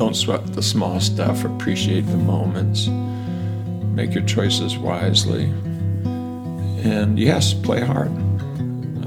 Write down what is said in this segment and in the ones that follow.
don't sweat the small stuff, appreciate the moments, make your choices wisely. And yes, play hard.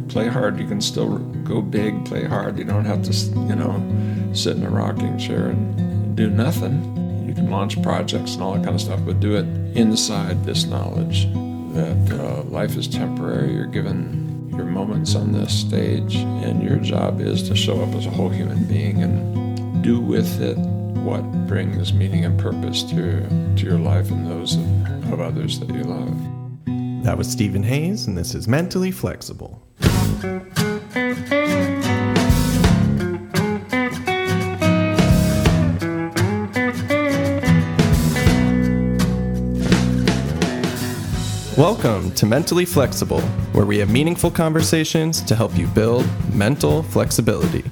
Play hard. You can still go big, play hard. You don't have to, you know, sit in a rocking chair and do nothing. You can launch projects and all that kind of stuff, but do it inside this knowledge that uh, life is temporary. You're given your moments on this stage, and your job is to show up as a whole human being and do with it what brings meaning and purpose to, to your life and those of, of others that you love. That was Stephen Hayes, and this is Mentally Flexible. Welcome to Mentally Flexible, where we have meaningful conversations to help you build mental flexibility.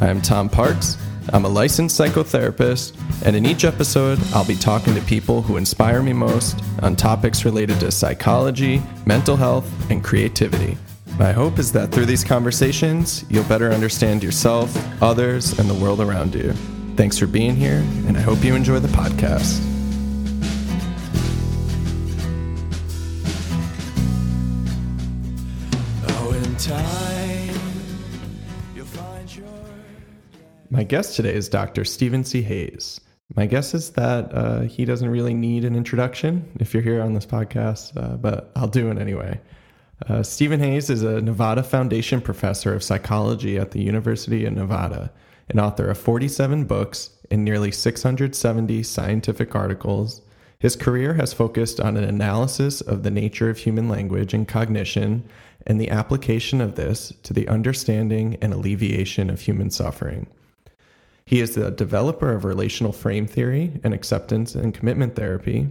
I am Tom Parks. I'm a licensed psychotherapist, and in each episode, I'll be talking to people who inspire me most on topics related to psychology, mental health, and creativity. My hope is that through these conversations, you'll better understand yourself, others, and the world around you. Thanks for being here, and I hope you enjoy the podcast. Oh, My guest today is Dr. Stephen C. Hayes. My guess is that uh, he doesn't really need an introduction if you're here on this podcast, uh, but I'll do it anyway. Uh, Stephen Hayes is a Nevada Foundation professor of psychology at the University of Nevada, an author of 47 books and nearly 670 scientific articles. His career has focused on an analysis of the nature of human language and cognition and the application of this to the understanding and alleviation of human suffering. He is the developer of relational frame theory and acceptance and commitment therapy.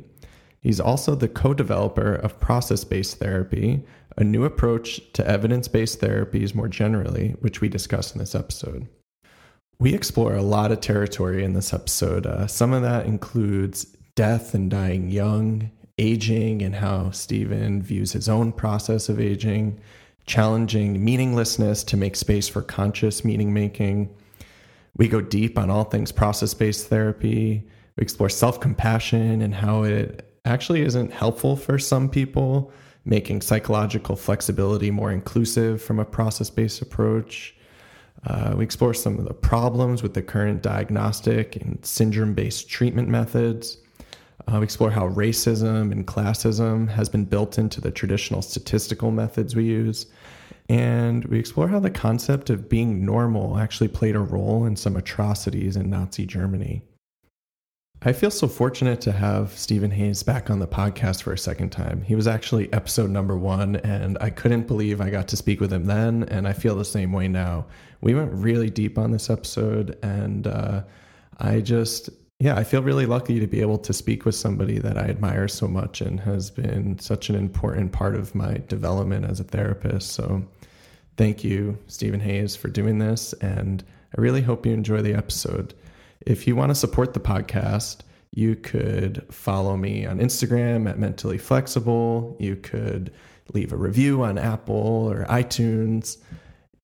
He's also the co developer of process based therapy, a new approach to evidence based therapies more generally, which we discuss in this episode. We explore a lot of territory in this episode. Uh, some of that includes death and dying young, aging, and how Stephen views his own process of aging, challenging meaninglessness to make space for conscious meaning making we go deep on all things process based therapy. We explore self compassion and how it actually isn't helpful for some people, making psychological flexibility more inclusive from a process based approach. Uh, we explore some of the problems with the current diagnostic and syndrome based treatment methods. Uh, we explore how racism and classism has been built into the traditional statistical methods we use and we explore how the concept of being normal actually played a role in some atrocities in Nazi Germany. I feel so fortunate to have Stephen Hayes back on the podcast for a second time. He was actually episode number one, and I couldn't believe I got to speak with him then, and I feel the same way now. We went really deep on this episode, and uh, I just yeah, I feel really lucky to be able to speak with somebody that I admire so much and has been such an important part of my development as a therapist. So, thank you, Stephen Hayes, for doing this. And I really hope you enjoy the episode. If you want to support the podcast, you could follow me on Instagram at Mentally Flexible. You could leave a review on Apple or iTunes,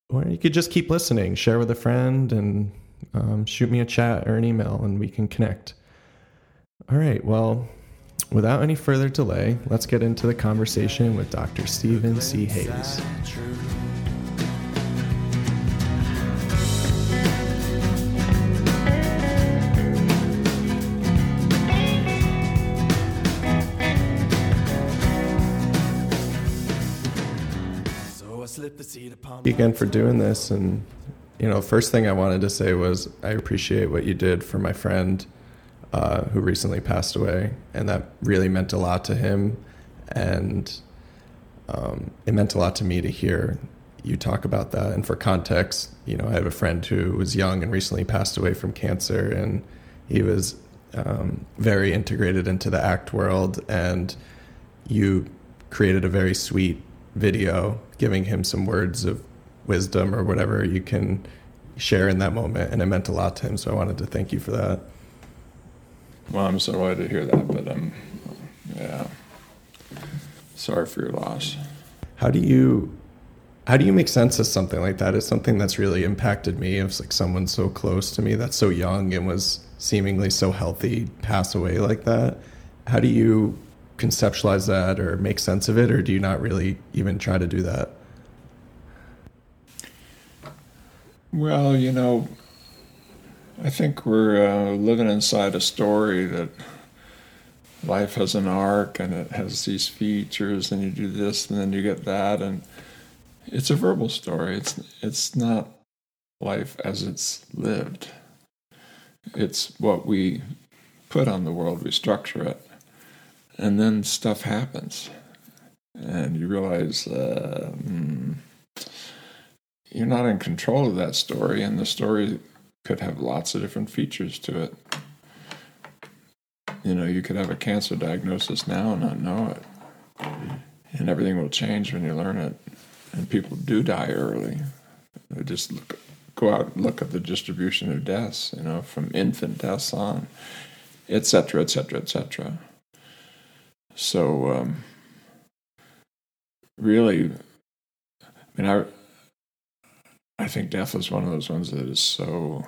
or you could just keep listening, share with a friend, and um, shoot me a chat or an email and we can connect. All right, well, without any further delay, let's get into the conversation with Dr. Stephen C. Hayes. Again for doing this and you know, first thing I wanted to say was I appreciate what you did for my friend uh, who recently passed away, and that really meant a lot to him, and um, it meant a lot to me to hear you talk about that. And for context, you know, I have a friend who was young and recently passed away from cancer, and he was um, very integrated into the ACT world, and you created a very sweet video giving him some words of wisdom or whatever you can share in that moment. And it meant a lot to him. So I wanted to thank you for that. Well, I'm sorry to hear that, but um, yeah, sorry for your loss. How do you, how do you make sense of something like that? It's something that's really impacted me. It's like someone so close to me that's so young and was seemingly so healthy pass away like that. How do you conceptualize that or make sense of it, or do you not really even try to do that? Well, you know, I think we're uh, living inside a story that life has an arc and it has these features, and you do this and then you get that, and it's a verbal story. It's it's not life as it's lived. It's what we put on the world. We structure it, and then stuff happens, and you realize uh, mm, you're not in control of that story, and the story could have lots of different features to it. You know, you could have a cancer diagnosis now and not know it, and everything will change when you learn it. And people do die early. They just look, go out and look at the distribution of deaths, you know, from infant deaths on, et cetera, et cetera, et cetera. So, um, really, I mean, I, I think death is one of those ones that is so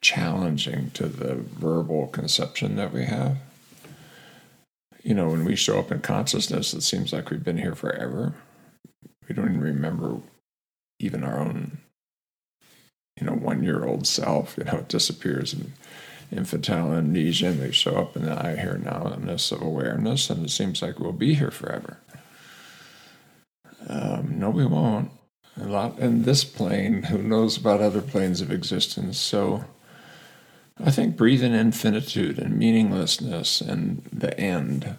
challenging to the verbal conception that we have. You know, when we show up in consciousness, it seems like we've been here forever. We don't even remember even our own, you know, one year old self. You know, it disappears in infantile amnesia, and we show up in the I hear nowness of awareness, and it seems like we'll be here forever. Um, no, we won't a lot in this plane. Who knows about other planes of existence? So I think breathing infinitude and meaninglessness and the end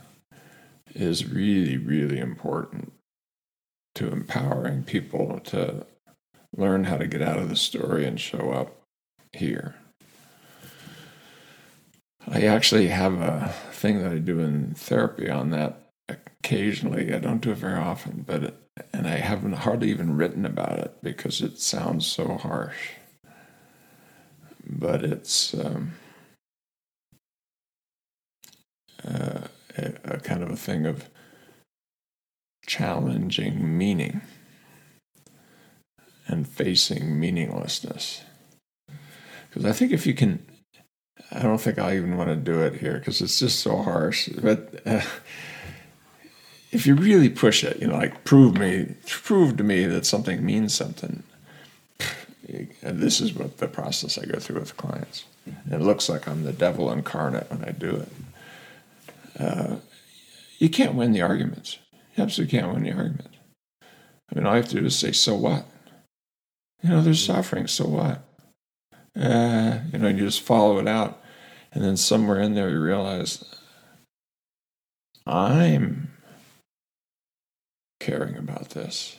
is really, really important to empowering people to learn how to get out of the story and show up here. I actually have a thing that I do in therapy on that occasionally. I don't do it very often, but it, and I haven't hardly even written about it because it sounds so harsh. But it's um, uh, a, kind of a thing of challenging meaning and facing meaninglessness. Because I think if you can, I don't think I even want to do it here because it's just so harsh. But uh, if you really push it, you know, like prove me, prove to me that something means something. And this is what the process I go through with clients. It looks like I'm the devil incarnate when I do it. Uh, you can't win the arguments. You absolutely can't win the argument. I mean, all you have to do is say, "So what?" You know, there's suffering. So what? Uh, you know, you just follow it out, and then somewhere in there you realize, I'm caring about this.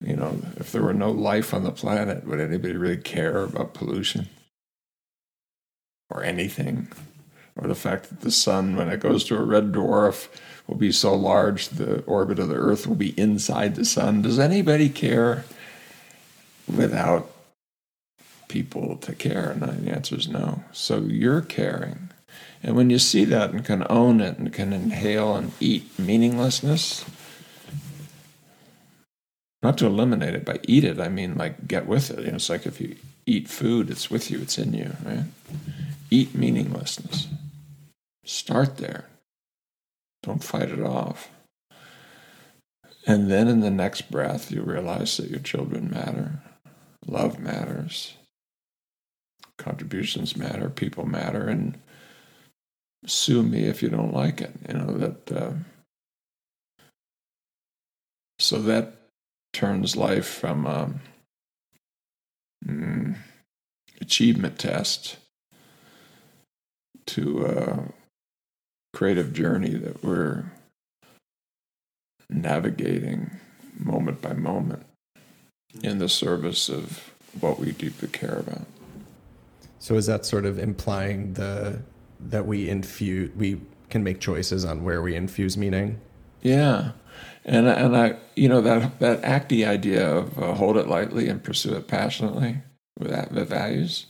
You know, if there were no life on the planet, would anybody really care about pollution? Or anything? Or the fact that the sun, when it goes to a red dwarf, will be so large the orbit of the Earth will be inside the sun? Does anybody care without people to care? And the answer is no. So you're caring. And when you see that and can own it and can inhale and eat meaninglessness, not to eliminate it, but eat it, I mean like get with it. You know, it's like if you eat food, it's with you, it's in you, right? Eat meaninglessness. Start there. Don't fight it off. And then in the next breath, you realize that your children matter, love matters, contributions matter, people matter, and sue me if you don't like it. You know that. Uh, so that turns life from a mm, achievement test to a creative journey that we're navigating moment by moment in the service of what we deeply care about. So is that sort of implying the that we infuse we can make choices on where we infuse meaning. Yeah, and and I you know that that acty idea of uh, hold it lightly and pursue it passionately with that the values.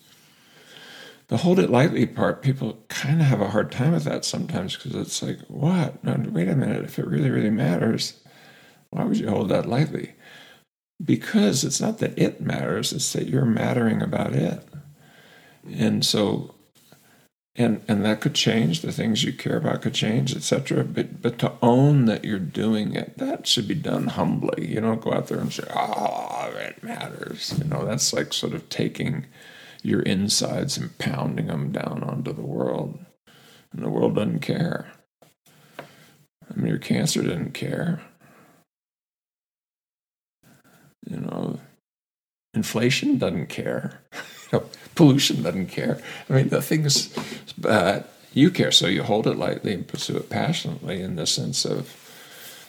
The hold it lightly part, people kind of have a hard time with that sometimes because it's like, what? No, wait a minute. If it really, really matters, why would you hold that lightly? because it's not that it matters, it's that you're mattering about it. And so and and that could change. The things you care about could change etc but but to own that you're doing it that should be done humbly. You don't go out there and say ah, oh it matters. You know that's like sort of taking your insides and pounding them down onto the world. And the world doesn't care. I mean your cancer didn't care. You know inflation doesn't care you know, pollution doesn't care. I mean, the things, but you care, so you hold it lightly and pursue it passionately in the sense of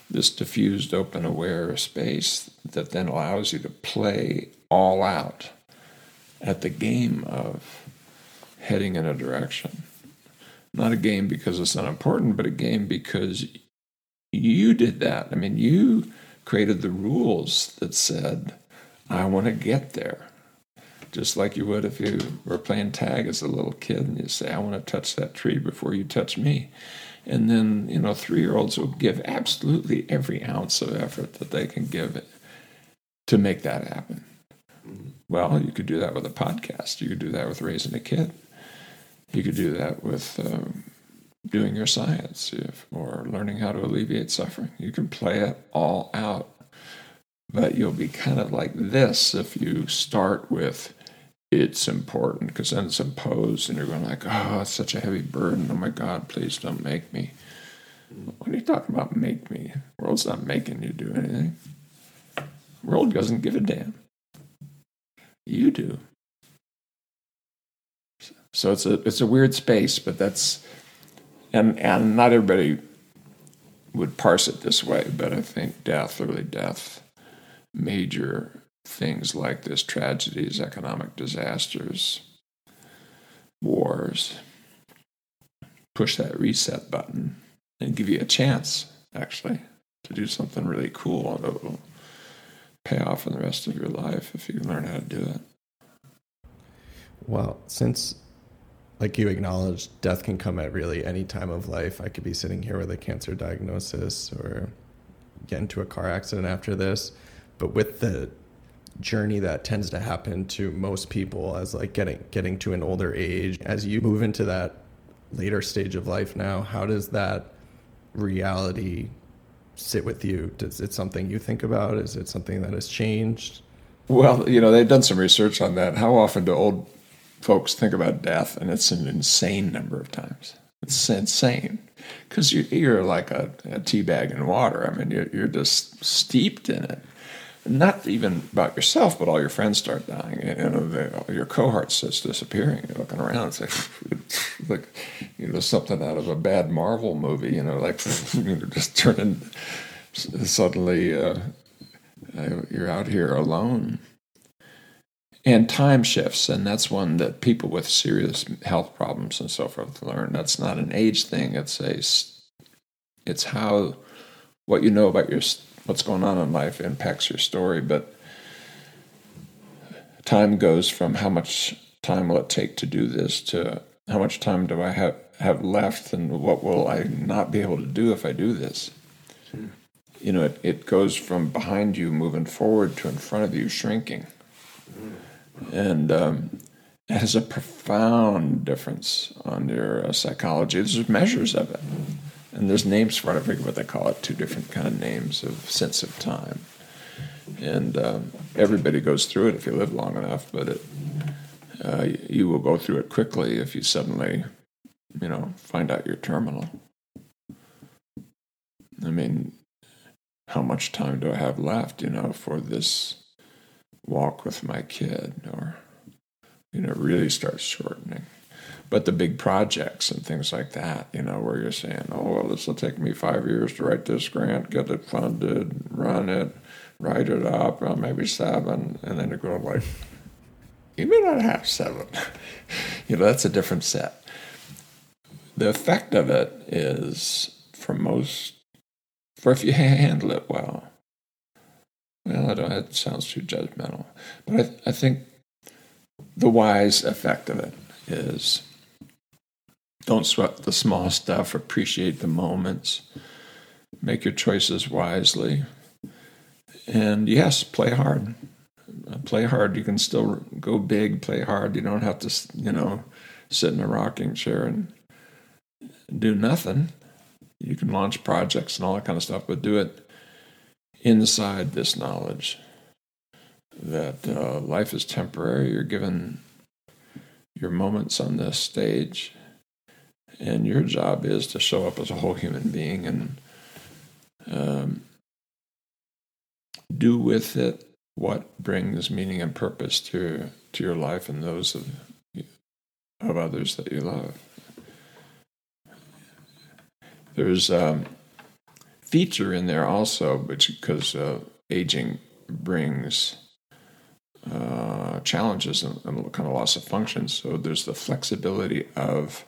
this diffused, open, aware space that then allows you to play all out at the game of heading in a direction. Not a game because it's unimportant, but a game because you did that. I mean, you created the rules that said, I want to get there just like you would if you were playing tag as a little kid and you say, I want to touch that tree before you touch me. And then, you know, three year olds will give absolutely every ounce of effort that they can give it to make that happen. Well, you could do that with a podcast. You could do that with raising a kid. You could do that with um, doing your science if, or learning how to alleviate suffering. You can play it all out. But you'll be kind of like this if you start with it's important because then it's imposed and you're going like, oh, it's such a heavy burden. Oh my God, please don't make me. What are you talking about make me? The world's not making you do anything. The world doesn't give a damn. You do. So it's a it's a weird space, but that's and and not everybody would parse it this way, but I think death, early death, major things like this tragedies, economic disasters, wars, push that reset button and give you a chance, actually, to do something really cool that will pay off in the rest of your life if you can learn how to do it. Well, since like you acknowledged, death can come at really any time of life. I could be sitting here with a cancer diagnosis or get into a car accident after this. But with the journey that tends to happen to most people as like getting getting to an older age. As you move into that later stage of life now how does that reality sit with you? Does it something you think about? Is it something that has changed? Well you know they've done some research on that. How often do old folks think about death? And it's an insane number of times. It's insane. Because you're, like a, a tea bag in water. I mean you're, you're just steeped in it not even about yourself, but all your friends start dying. You know, the, your cohort starts disappearing. You're looking around, it's like, like, you know, something out of a bad Marvel movie. You know, like you know, just turning suddenly uh, you're out here alone. And time shifts, and that's one that people with serious health problems and so forth learn. That's not an age thing. It's a, it's how what you know about your what's going on in life impacts your story, but time goes from how much time will it take to do this to how much time do I have have left and what will I not be able to do if I do this? Hmm. You know, it, it goes from behind you moving forward to in front of you shrinking. Hmm. And um, it has a profound difference on your uh, psychology. There's measures of it and there's names for it. I forget what they call it. Two different kind of names of sense of time, and um, everybody goes through it if you live long enough. But it, uh, you will go through it quickly if you suddenly, you know, find out you're terminal. I mean, how much time do I have left? You know, for this walk with my kid, or you know, really starts shortening but the big projects and things like that, you know, where you're saying, oh, well, this will take me five years to write this grant, get it funded, run it, write it up, well, maybe seven, and then it goes like, you may not have seven. you know, that's a different set. The effect of it is, for most, for if you handle it well, well, I don't, it sounds too judgmental, but I, I think the wise effect of it is don't sweat the small stuff, appreciate the moments, make your choices wisely. and yes, play hard. Play hard. You can still go big. Play hard. You don't have to, you know, sit in a rocking chair and do nothing. You can launch projects and all that kind of stuff, but do it inside this knowledge that uh, life is temporary. You're given your moments on this stage, and your job is to show up as a whole human being and um, do with it what brings meaning and purpose to to your life and those of of others that you love. There's a um, feature in there also, which because uh, aging brings uh, challenges and, and kind of loss of function. So there's the flexibility of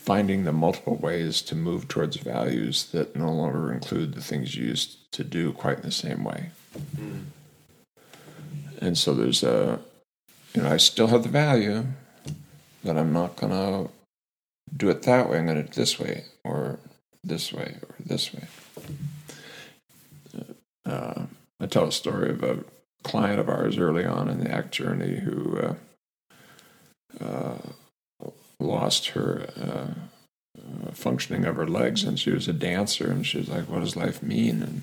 finding the multiple ways to move towards values that no longer include the things you used to do quite in the same way. Mm. And so there's a, you know, I still have the value, but I'm not going to do it that way. I'm going to do it this way or this way or this way. Uh, I tell a story of a client of ours early on in the ACT journey who uh, uh, lost her uh, functioning of her legs, and she was a dancer, and she was like, "What does life mean?" And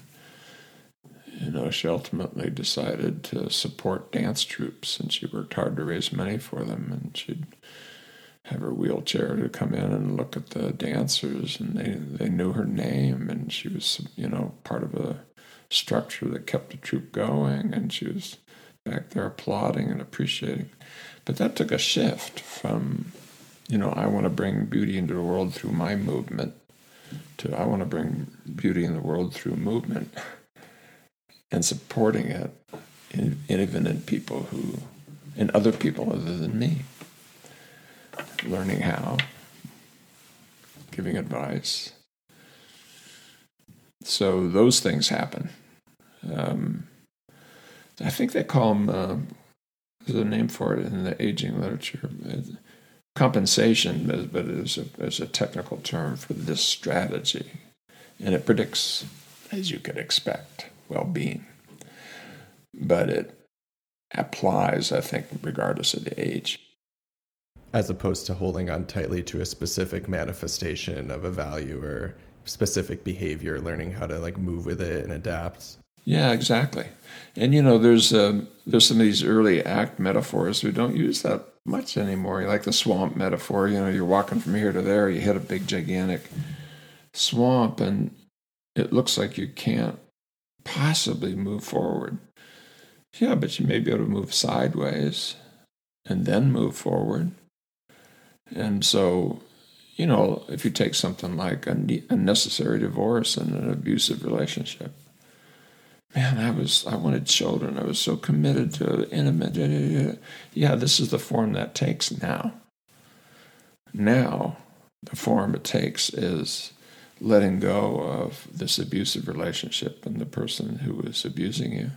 you know, she ultimately decided to support dance troupes, and she worked hard to raise money for them, and she'd have her wheelchair to come in and look at the dancers, and they they knew her name, and she was you know part of a structure that kept the troupe going, and she was back there applauding and appreciating. But that took a shift from, you know, I want to bring beauty into the world through my movement to I want to bring beauty in the world through movement and supporting it, in, even in people who, in other people other than me. Learning how, giving advice, so those things happen. Um, I think they call them, uh, there's a name for it in the aging literature, compensation, but is a, is a technical term for this strategy. And it predicts, as you could expect, well being. But it applies, I think, regardless of the age. As opposed to holding on tightly to a specific manifestation of a value or specific behavior, learning how to like move with it and adapt. Yeah, exactly. And you know, there's um, there's some of these early ACT metaphors we don't use that much anymore. You Like the swamp metaphor. You know, you're walking from here to there, you hit a big gigantic swamp, and it looks like you can't possibly move forward. Yeah, but you may be able to move sideways and then move forward. And so you know, if you take something like a unnecessary divorce and an abusive relationship, man, I was I wanted children. I was so committed to intimate. Yeah, this is the form that takes now. Now, the form it takes is letting go of this abusive relationship and the person who is abusing you,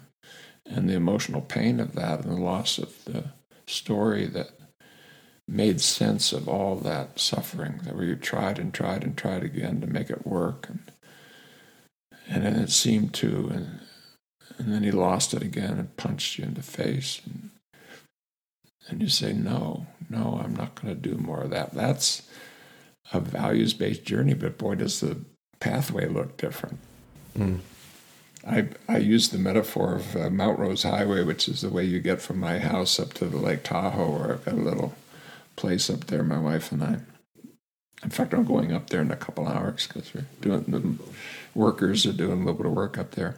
and the emotional pain of that, and the loss of the story that made sense of all that suffering that we tried and tried and tried again to make it work and and it seemed to and and then he lost it again and punched you in the face and and you say no no i'm not going to do more of that that's a values based journey but boy does the pathway look different mm. I, I use the metaphor of uh, Mount Rose Highway, which is the way you get from my house up to the Lake Tahoe, where I've got a little place up there, my wife and I. In fact, I'm going up there in a couple hours because we're doing the workers are doing a little bit of work up there.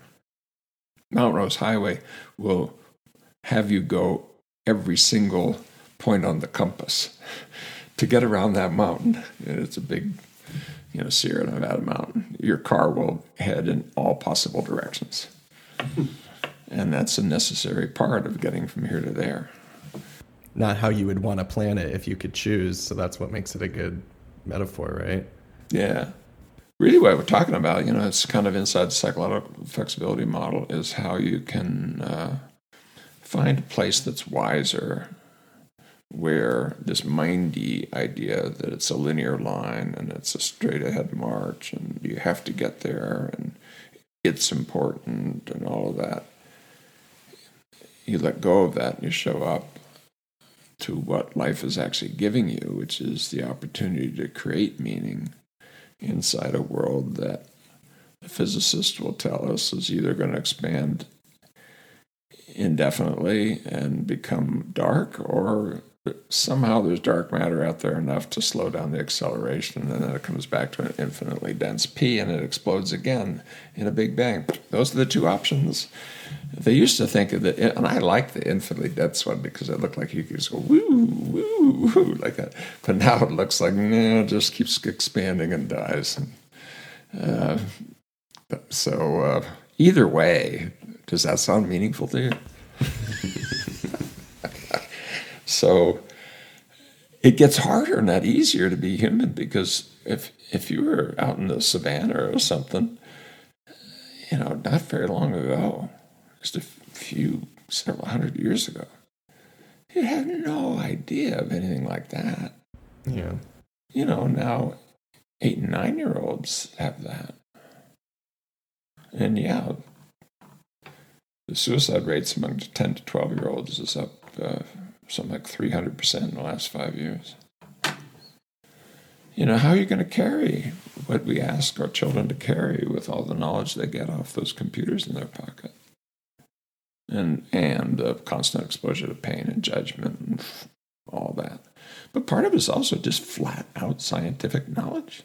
Mount Rose Highway will have you go every single point on the compass to get around that mountain. It's a big, you know, Sierra Nevada mountain. Your car will head in all possible directions. and that's a necessary part of getting from here to there not how you would want to plan it if you could choose. So that's what makes it a good metaphor, right? Yeah. Really, what we're talking about, you know, it's kind of inside the psychological flexibility model, is how you can uh, find a place that's wiser, where this mindy idea that it's a linear line and it's a straight ahead march and you have to get there and it's important and all of that. You let go of that and you show up to what life is actually giving you, which is the opportunity to create meaning inside a world that the physicists will tell us is either going to expand indefinitely and become dark or somehow there's dark matter out there enough to slow down the acceleration and then it comes back to an infinitely dense p and it explodes again in a big bang. Those are the two options they used to think of it and i like the infinitely dense one because it looked like you could just go woo woo woo like that. But now it looks like nah, it just keeps expanding and dies. Uh, so uh, either way does that sound meaningful to you? So it gets harder, not easier, to be human because if if you were out in the savannah or something, you know, not very long ago, just a few several hundred years ago, you had no idea of anything like that. Yeah. You know, now eight and nine year olds have that. And yeah, the suicide rates among 10 to 12 year olds is up uh, something like 300% in the last five years. You know, how are you going to carry what we ask our children to carry with all the knowledge they get off those computers in their pocket? And, and the constant exposure to pain and judgment and all that. But part of it is also just flat out scientific knowledge.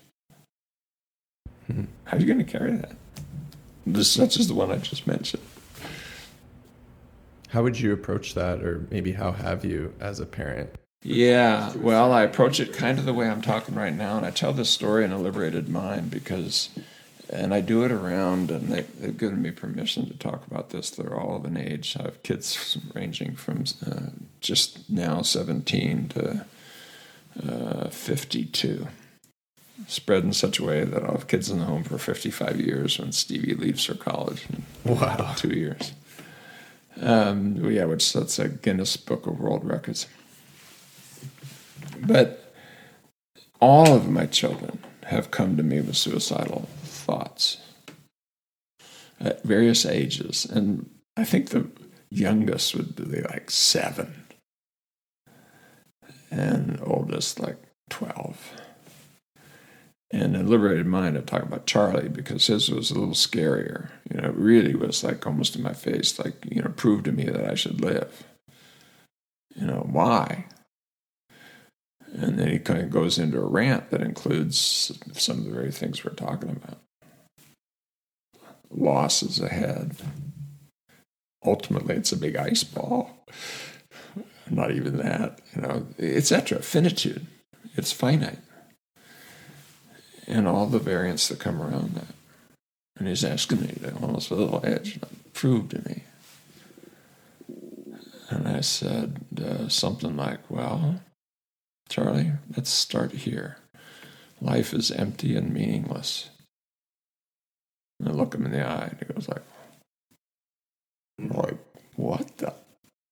Mm-hmm. How are you going to carry that? This, such as the one I just mentioned. How would you approach that, or maybe how have you as a parent? Yeah, well, I approach it kind of the way I'm talking right now, and I tell this story in a liberated mind because, and I do it around, and they, have given me permission to talk about this. They're all of an age. I have kids ranging from uh, just now 17 to uh, 52 spread in such a way that I'll have kids in the home for 55 years when Stevie leaves for college. wow. Two years. Um, yeah, which that's a Guinness Book of World Records. But all of my children have come to me with suicidal thoughts at various ages. And I think the youngest would be like seven, and oldest like 12. And in Liberated Mind, I talk about Charlie because his was a little scarier. You know, it really was like almost in my face, like, you know, prove to me that I should live. You know, why? And then he kind of goes into a rant that includes some of the very things we're talking about. Loss is ahead. Ultimately, it's a big ice ball. Not even that, you know, etc. Finitude. It's finite and all the variants that come around that. And he's asking me to almost a little edge, prove to me. And I said uh, something like, Well, Charlie, let's start here. Life is empty and meaningless. And I look him in the eye and he goes like, like, what the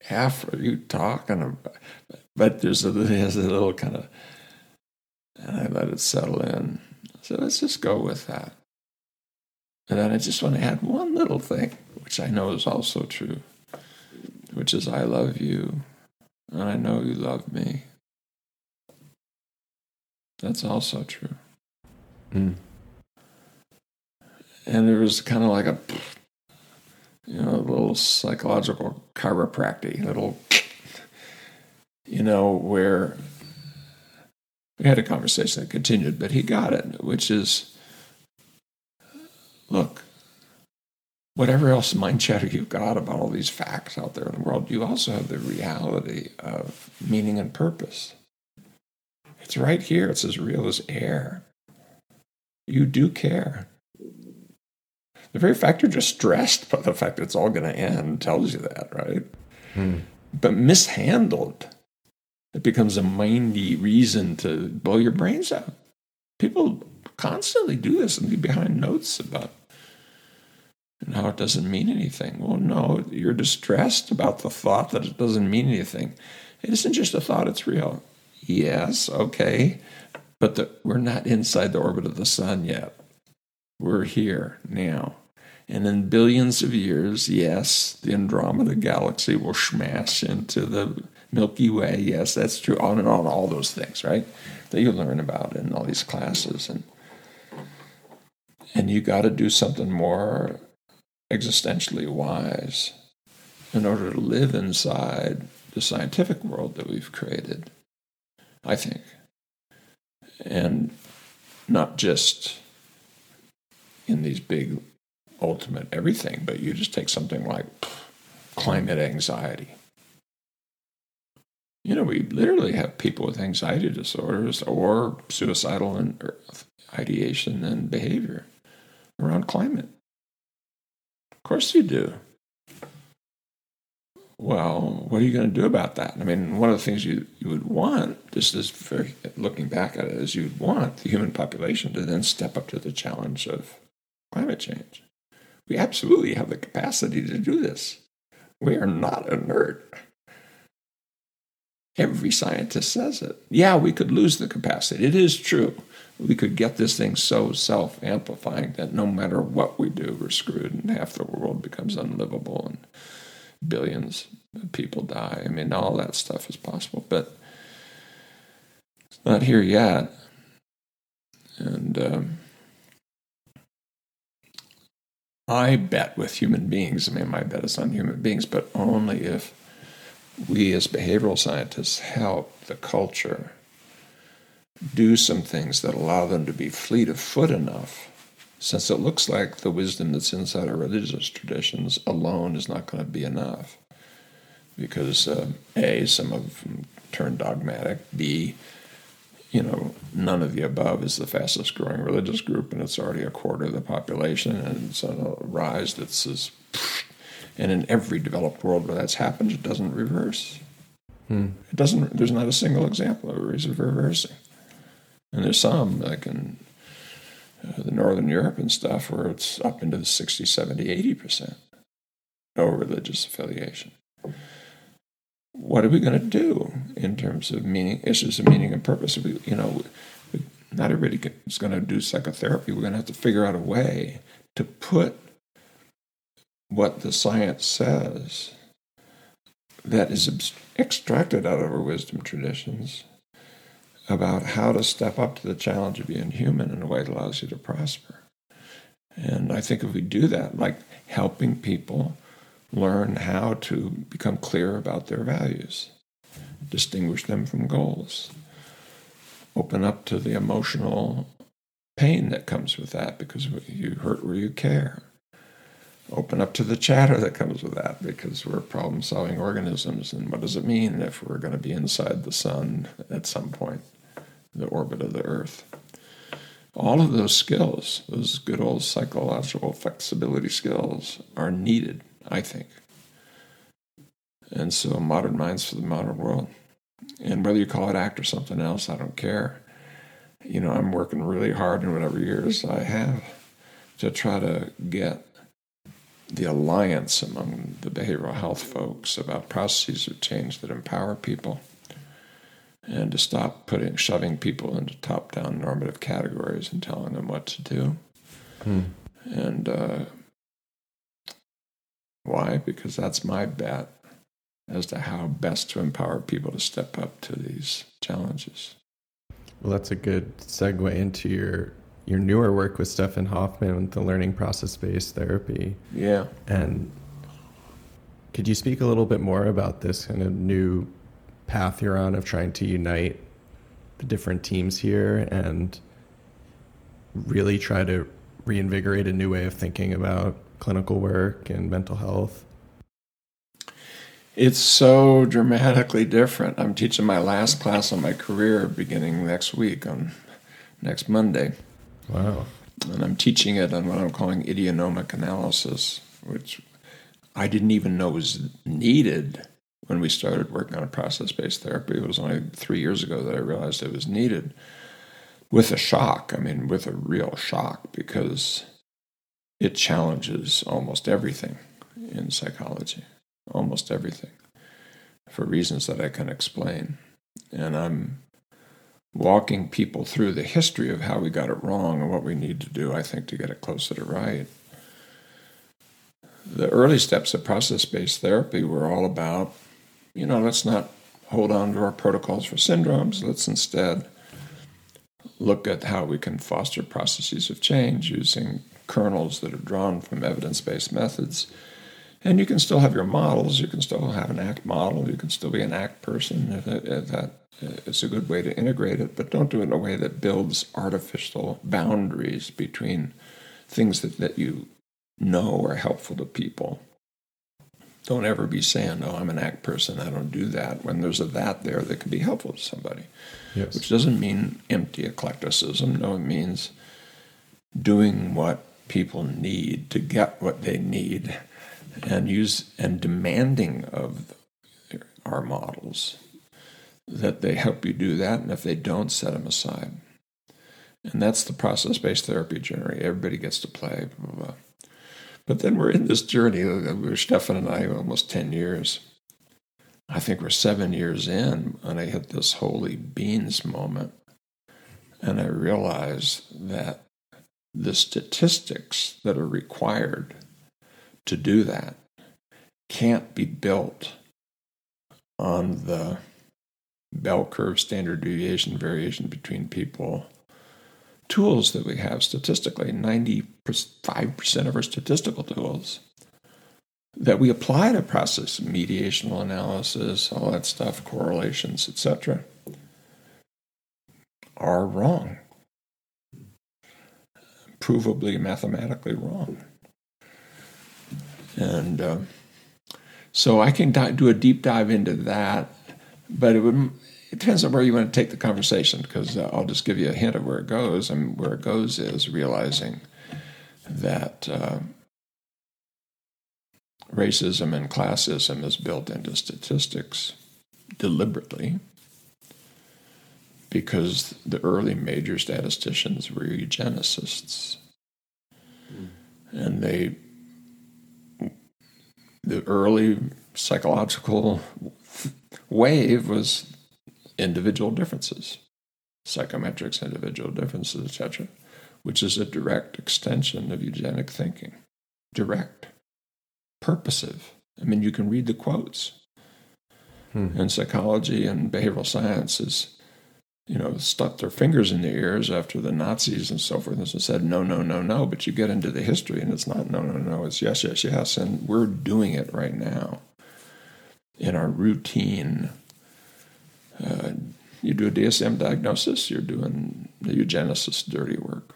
F are you talking about? But there's a, there's a little kind of, and I let it settle in. So let's just go with that. And then I just want to add one little thing, which I know is also true, which is I love you, and I know you love me. That's also true. Mm. And there was kind of like a, you know, a little psychological chiropractic, little, you know, where we had a conversation that continued, but he got it, which is look, whatever else mind chatter you've got about all these facts out there in the world, you also have the reality of meaning and purpose. It's right here, it's as real as air. You do care. The very fact you're just stressed by the fact that it's all going to end tells you that, right? Hmm. But mishandled it becomes a mindy reason to blow your brains out. People constantly do this and leave behind notes about and how it doesn't mean anything. Well, no, you're distressed about the thought that it doesn't mean anything. It isn't just a thought, it's real. Yes, okay, but the, we're not inside the orbit of the sun yet. We're here now. And in billions of years, yes, the Andromeda galaxy will smash into the Milky Way. Yes, that's true. On and on, all those things, right? That you learn about in all these classes. And and you got to do something more existentially wise in order to live inside the scientific world that we've created, I think. And not just in these big ultimate everything, but you just take something like climate anxiety. You know, we literally have people with anxiety disorders or suicidal and ideation and behavior around climate. Of course you do. Well, what are you going to do about that? I mean, one of the things you, you would want, just very looking back at it, is you'd want the human population to then step up to the challenge of climate change. We absolutely have the capacity to do this. We are not inert. Every scientist says it. Yeah, we could lose the capacity. It is true we could get this thing so self amplifying that no matter what we do, we're screwed and half the world becomes unlivable and billions of people die. I mean, all that stuff is possible, but it's not here yet. And um, I bet with human beings, I mean, my bet is on human beings, but only if we as behavioral scientists help the culture do some things that allow them to be fleet of foot enough, since it looks like the wisdom that's inside our religious traditions alone is not going to be enough. Because uh, A, some of them turn dogmatic, B, you know, none of the above is the fastest growing religious group, and it's already a quarter of the population, and it's on a rise that's as. And in every developed world where that's happened, it doesn't reverse. Hmm. It doesn't. There's not a single example of reversing. And there's some, like in uh, the Northern Europe and stuff, where it's up into the 60, 70, 80%. No religious affiliation. What are we going to do in terms of meaning, issues of meaning and purpose? We, you know, not everybody is going to do psychotherapy. We're going to have to figure out a way to put what the science says that is extracted out of our wisdom traditions about how to step up to the challenge of being human in a way that allows you to prosper. And I think if we do that, like helping people learn how to become clear about their values, distinguish them from goals, open up to the emotional pain that comes with that because you hurt where you care. Open up to the chatter that comes with that because we're problem solving organisms. And what does it mean if we're going to be inside the sun at some point? the orbit of the Earth. All of those skills, those good old psychological flexibility skills, are needed, I think. And so, modern minds for the modern world. And whether you call it ACT or something else, I don't care. You know, I'm working really hard in whatever years I have to try to get the alliance among the behavioral health folks about processes of change that empower people and to stop putting shoving people into top down normative categories and telling them what to do. Hmm. And uh, why? Because that's my bet as to how best to empower people to step up to these challenges. Well, that's a good segue into your your newer work with Stefan Hofmann with the learning process based therapy. Yeah. And could you speak a little bit more about this kind of new path you're on of trying to unite the different teams here and really try to reinvigorate a new way of thinking about clinical work and mental health? It's so dramatically different. I'm teaching my last class on my career beginning next week on next Monday. Wow. And I'm teaching it on what I'm calling idionomic analysis, which I didn't even know was needed when we started working on a process based therapy. It was only three years ago that I realized it was needed with a shock. I mean, with a real shock because it challenges almost everything in psychology, almost everything, for reasons that I can explain. And I'm walking people through the history of how we got it wrong and what we need to do, I think, to get it closer to right. the early steps of process based therapy were all about, you know, let's not hold on to our protocols for syndromes. Let's instead look at how we can foster processes of change using kernels that are drawn from evidence based methods. And you can still have your models. You can still have an ACT model. You can still be an ACT person. If that, if that is a good way to integrate it, but don't do it in a way that builds artificial boundaries between things that, that you know are helpful to people. Don't ever be saying, "Oh, I'm an ACT person. I don't do that." When there's a that there that can be helpful to somebody, yes. which doesn't mean empty eclecticism. No, it means doing what people need to get what they need, and use and demanding of our models that they help you do that, and if they don't, set them aside. And that's the process-based therapy journey. Everybody gets to play. Blah, blah, blah. But then we're in this journey. We're Stefan and I almost ten years. I think we're seven years in, and I hit this holy beans moment, and I realized that the statistics that are required to do that can't be built on the bell curve standard deviation variation between people. Tools that we have statistically 95% of our statistical tools that we apply to process mediational analysis all that stuff correlations etc are wrong provably mathematically wrong and uh, so i can do a deep dive into that but it would it depends on where you want to take the conversation because uh, I'll just give you a hint of where it goes. And where it goes is realizing that uh, racism and classism is built into statistics deliberately because the early major statisticians were eugenicists. Mm. And they, the early psychological wave was individual differences, psychometrics, individual differences, etc., which is a direct extension of eugenic thinking. Direct, purposive. I mean, you can read the quotes. Hmm. And psychology and behavioral sciences, you know, stuck their fingers in their ears after the Nazis and so forth and said, no, no, no, no. But you get into the history and it's not no, no, no. It's yes, yes, yes. And we're doing it right now in our routine uh, you do a DSM diagnosis, you're doing the eugenicist dirty work.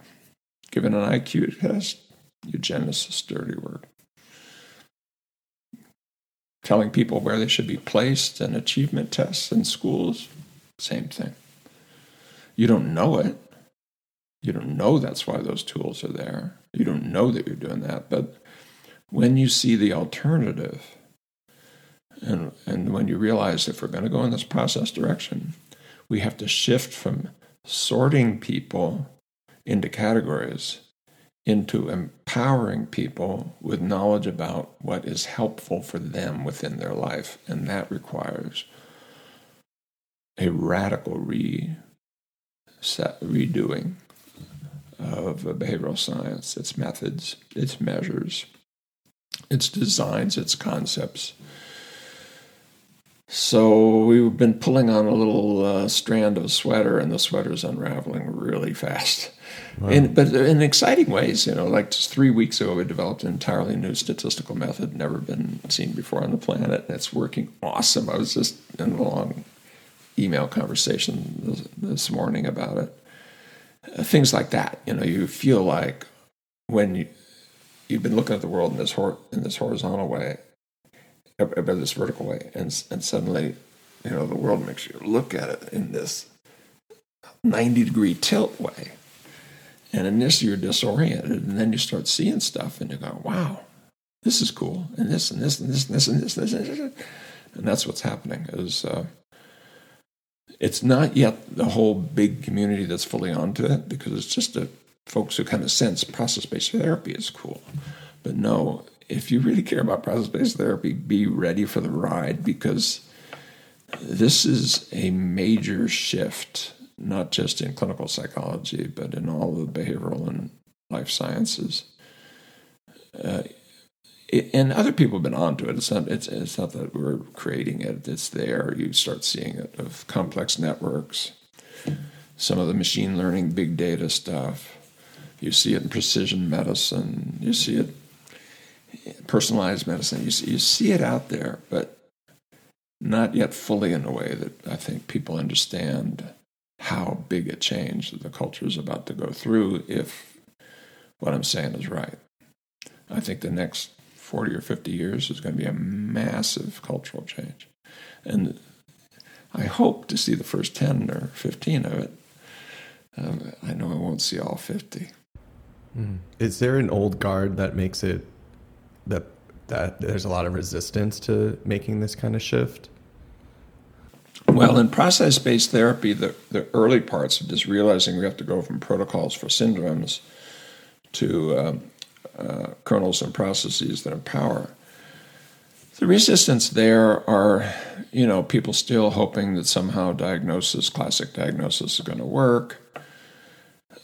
Given an IQ test, eugenicist dirty work. Telling people where they should be placed and achievement tests in schools, same thing. You don't know it. You don't know that's why those tools are there. You don't know that you're doing that. But when you see the alternative, and, and when you realize if we're going to go in this process direction, we have to shift from sorting people into categories into empowering people with knowledge about what is helpful for them within their life. And that requires a radical reset, redoing of behavioral science, its methods, its measures, its designs, its concepts. So we've been pulling on a little uh, strand of sweater, and the sweater's unraveling really fast. Wow. In, but in exciting ways, you know, like just three weeks ago, we developed an entirely new statistical method, never been seen before on the planet, and it's working awesome. I was just in a long email conversation this, this morning about it. Uh, things like that, you know, you feel like when you, you've been looking at the world in this hor- in this horizontal way, by this vertical way, and and suddenly, you know, the world makes you look at it in this ninety degree tilt way, and in this you're disoriented, and then you start seeing stuff, and you go, "Wow, this is cool," and this and this and this and this and this and this, and, this, and that's what's happening. Is uh, it's not yet the whole big community that's fully onto it because it's just the folks who kind of sense process based therapy is cool. But no, if you really care about process based therapy, be ready for the ride because this is a major shift, not just in clinical psychology, but in all of the behavioral and life sciences. Uh, and other people have been onto it. It's not, it's, it's not that we're creating it, it's there. You start seeing it of complex networks, some of the machine learning, big data stuff. You see it in precision medicine, you see it personalized medicine. You see, you see it out there, but not yet fully in a way that I think people understand how big a change the culture is about to go through if what I'm saying is right. I think the next 40 or 50 years is going to be a massive cultural change. And I hope to see the first 10 or 15 of it. Um, I know I won't see all 50. Mm. Is there an old guard that makes it that that there's a lot of resistance to making this kind of shift? Well, in process based therapy, the, the early parts of just realizing we have to go from protocols for syndromes to um, uh, kernels and processes that empower. The resistance there are, you know, people still hoping that somehow diagnosis, classic diagnosis, is going to work.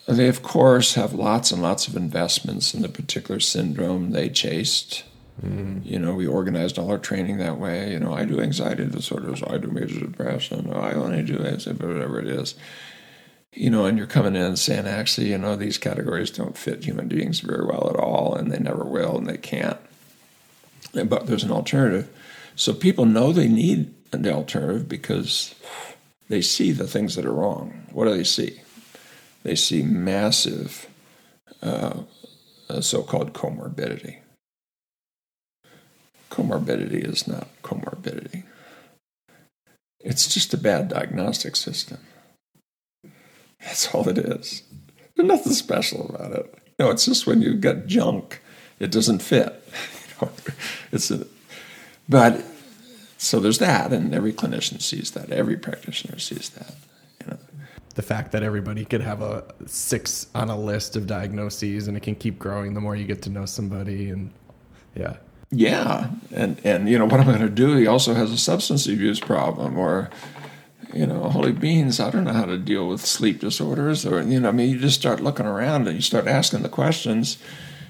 They, of course, have lots and lots of investments in the particular syndrome they chased. Mm-hmm. You know, we organized all our training that way. You know, I do anxiety disorders, I do major depression, I only do whatever it is. You know, and you're coming in saying, actually, you know, these categories don't fit human beings very well at all, and they never will, and they can't. But there's an alternative. So people know they need an alternative because they see the things that are wrong. What do they see? they see massive uh, so called comorbidity. Comorbidity is not comorbidity, it's just a bad diagnostic system. That's all it is. There's nothing special about it. No, it's just when you get junk, it doesn't fit. it's a, but so there's that, and every clinician sees that. Every practitioner sees that the fact that everybody could have a six on a list of diagnoses and it can keep growing the more you get to know somebody and yeah yeah and and you know what i'm going to do he also has a substance abuse problem or you know holy beans i don't know how to deal with sleep disorders or you know i mean you just start looking around and you start asking the questions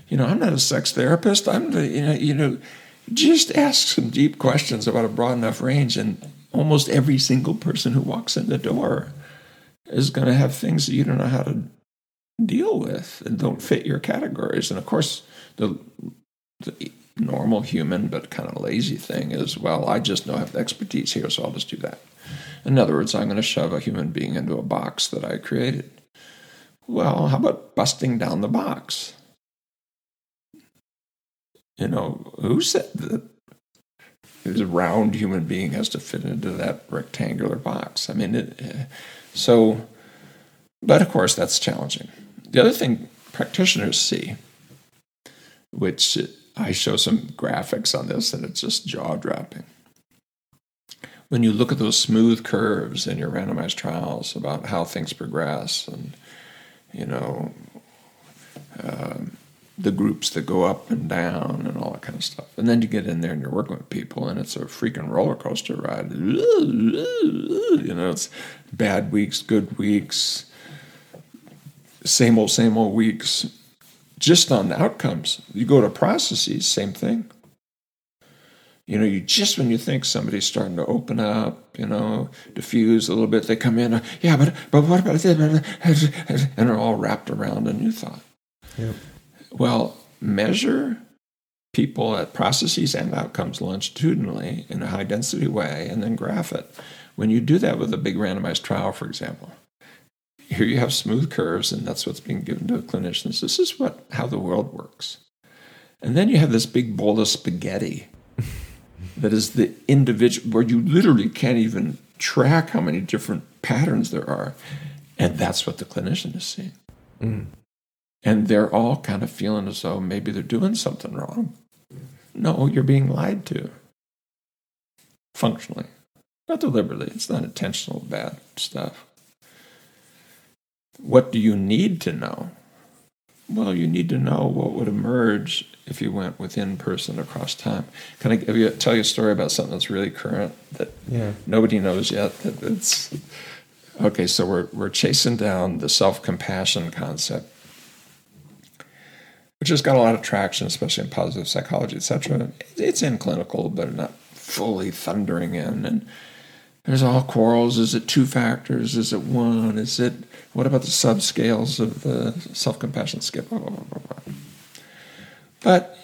you know i'm not a sex therapist i'm the you know you know just ask some deep questions about a broad enough range and almost every single person who walks in the door is going to have things that you don't know how to deal with and don't fit your categories. And of course, the, the normal human but kind of lazy thing is, well, I just don't have the expertise here, so I'll just do that. In other words, I'm going to shove a human being into a box that I created. Well, how about busting down the box? You know, who said that this round human being has to fit into that rectangular box? I mean, it, eh, so, but of course, that's challenging. The other thing practitioners see, which I show some graphics on this, and it's just jaw dropping. When you look at those smooth curves in your randomized trials about how things progress, and you know, um, the groups that go up and down and all that kind of stuff. And then you get in there and you're working with people, and it's a freaking roller coaster ride. You know, it's bad weeks, good weeks, same old, same old weeks. Just on the outcomes. You go to processes, same thing. You know, you just when you think somebody's starting to open up, you know, diffuse a little bit, they come in, uh, yeah, but but what about this? And they're all wrapped around a new thought. Yep. Well, measure people at processes and outcomes longitudinally in a high density way and then graph it. When you do that with a big randomized trial, for example, here you have smooth curves, and that's what's being given to clinicians. This is what how the world works. And then you have this big bowl of spaghetti that is the individual where you literally can't even track how many different patterns there are. And that's what the clinician is seeing. Mm. And they're all kind of feeling as though maybe they're doing something wrong. No, you're being lied to. Functionally. Not deliberately. It's not intentional bad stuff. What do you need to know? Well, you need to know what would emerge if you went within person across time. Can I you, tell you a story about something that's really current that yeah. nobody knows yet? That it's okay. So we're we're chasing down the self compassion concept which has got a lot of traction, especially in positive psychology, etc. It's in clinical, but not fully thundering in. And there's all quarrels. Is it two factors? Is it one? Is it what about the subscales of the self-compassion scale? Blah, blah, blah, but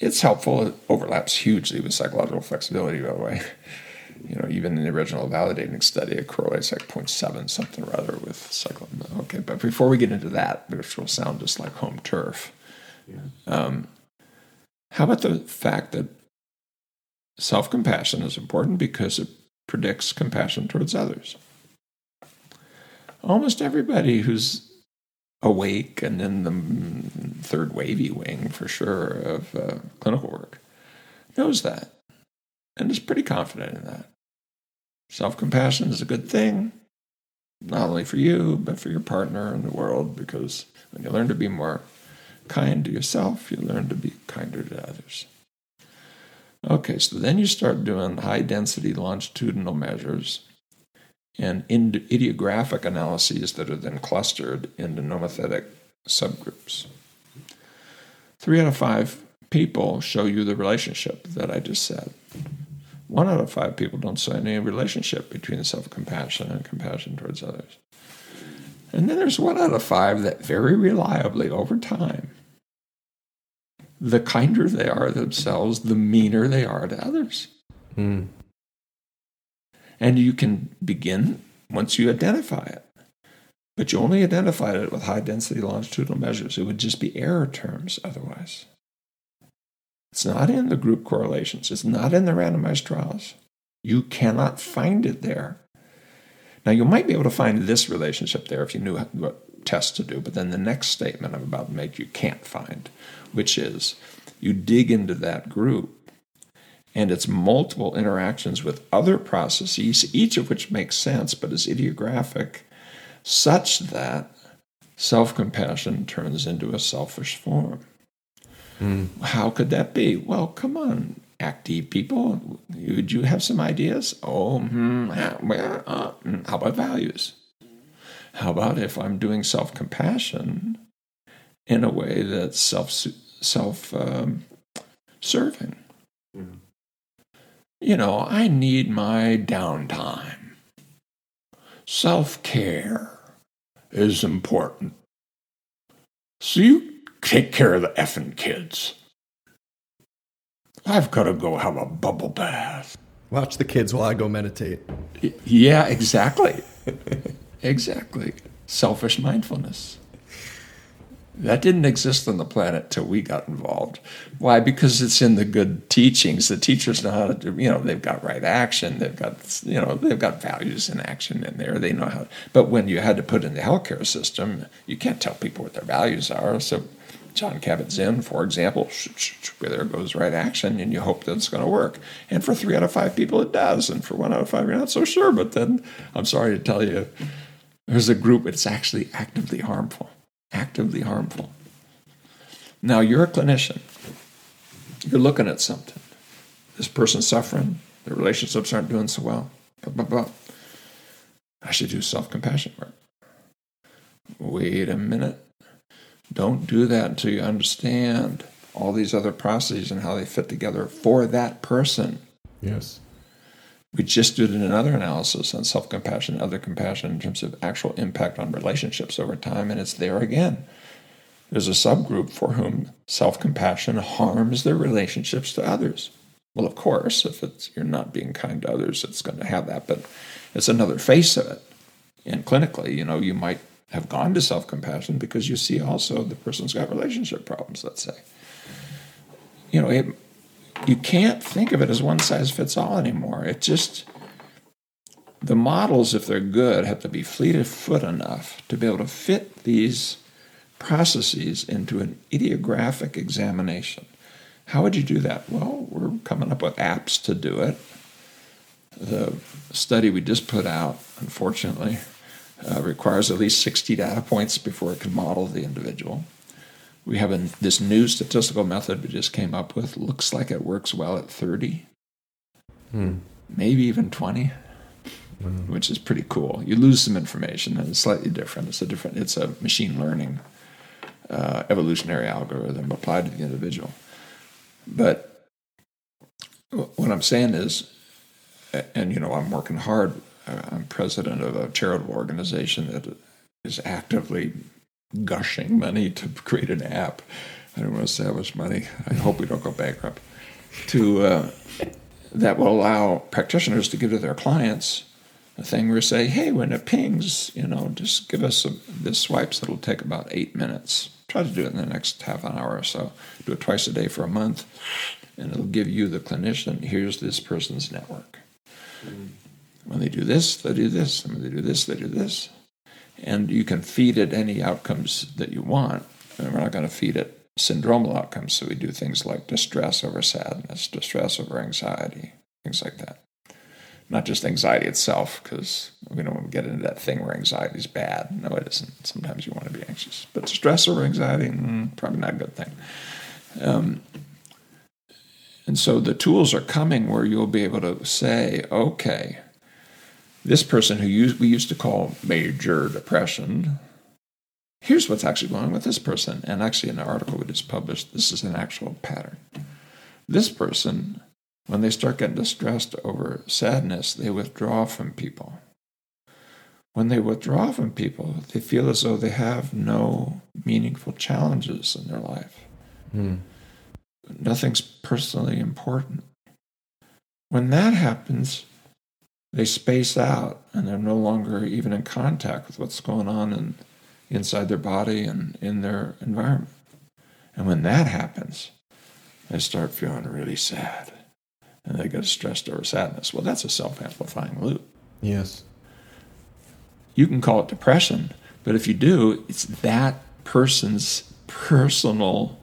it's helpful. It overlaps hugely with psychological flexibility, by the way. You know, even in the original validating study, it correlates like 0.7 something or other with psychological. Okay, but before we get into that, which will sound just like home turf, yeah. um, how about the fact that self compassion is important because it predicts compassion towards others? Almost everybody who's awake and in the third wavy wing for sure of uh, clinical work knows that and is pretty confident in that. Self compassion is a good thing, not only for you, but for your partner and the world, because when you learn to be more kind to yourself, you learn to be kinder to others. Okay, so then you start doing high density longitudinal measures and idiographic analyses that are then clustered into nomothetic subgroups. Three out of five people show you the relationship that I just said. One out of five people don't see any relationship between self compassion and compassion towards others. And then there's one out of five that very reliably over time, the kinder they are themselves, the meaner they are to others. Mm. And you can begin once you identify it. But you only identified it with high density longitudinal measures. It would just be error terms otherwise. It's not in the group correlations, it's not in the randomized trials. You cannot find it there. Now, you might be able to find this relationship there if you knew what tests to do, but then the next statement I'm about to make you can't find, which is you dig into that group and its multiple interactions with other processes, each of which makes sense but is idiographic, such that self compassion turns into a selfish form. Mm. How could that be? Well, come on, active people. Would you have some ideas? Oh, hmm, well, uh, hmm, how about values? How about if I'm doing self compassion in a way that's self self um, serving? Mm you know, I need my downtime. Self care is important. So you take care of the effing kids. I've got to go have a bubble bath. Watch the kids while I go meditate. Yeah, exactly. exactly. Selfish mindfulness. That didn't exist on the planet till we got involved. Why? Because it's in the good teachings. The teachers know how to do, you know, they've got right action, they've got, you know, they've got values in action in there. They know how. But when you had to put in the healthcare system, you can't tell people what their values are. So John Kabat-Zinn, for example, there goes right action, and you hope that it's going to work. And for three out of five people, it does. And for one out of five, you're not so sure. But then I'm sorry to tell you, there's a group that's actually actively harmful actively harmful. Now, you're a clinician. You're looking at something. This person's suffering. Their relationships aren't doing so well. Blah, blah, blah. I should do self compassion work. Wait a minute. Don't do that until you understand all these other processes and how they fit together for that person. Yes. We just did another analysis on self compassion, other compassion in terms of actual impact on relationships over time, and it's there again. There's a subgroup for whom self compassion harms their relationships to others. Well, of course, if it's, you're not being kind to others, it's going to have that, but it's another face of it. And clinically, you know, you might have gone to self compassion because you see also the person's got relationship problems, let's say. You know, it, you can't think of it as one size fits all anymore. It just the models, if they're good, have to be fleet of foot enough to be able to fit these processes into an idiographic examination. How would you do that? Well, we're coming up with apps to do it. The study we just put out, unfortunately, uh, requires at least 60 data points before it can model the individual we have a, this new statistical method we just came up with. Looks like it works well at 30, hmm. maybe even 20, hmm. which is pretty cool. You lose some information and it's slightly different. It's a different, it's a machine learning uh, evolutionary algorithm applied to the individual. But what I'm saying is, and you know, I'm working hard. Uh, I'm president of a charitable organization that is actively gushing money to create an app. I don't want to say how much money. I hope we don't go bankrupt. To uh, that will allow practitioners to give to their clients a thing where say, hey, when it pings, you know, just give us a, this swipes. It'll take about eight minutes. Try to do it in the next half an hour or so. Do it twice a day for a month, and it'll give you the clinician. Here's this person's network. Mm. When they do this, they do this. And when they do this, they do this. And you can feed it any outcomes that you want. And we're not going to feed it syndromal outcomes. So we do things like distress over sadness, distress over anxiety, things like that. Not just anxiety itself, because we don't want to get into that thing where anxiety is bad. No, it isn't. Sometimes you want to be anxious. But stress over anxiety, mm, probably not a good thing. Um, and so the tools are coming where you'll be able to say, okay, this person who used, we used to call major depression, here's what's actually going on with this person. And actually, in the article we just published, this is an actual pattern. This person, when they start getting distressed over sadness, they withdraw from people. When they withdraw from people, they feel as though they have no meaningful challenges in their life. Mm. Nothing's personally important. When that happens, they space out and they're no longer even in contact with what's going on in, inside their body and in their environment. And when that happens, they start feeling really sad and they get stressed over sadness. Well, that's a self amplifying loop. Yes. You can call it depression, but if you do, it's that person's personal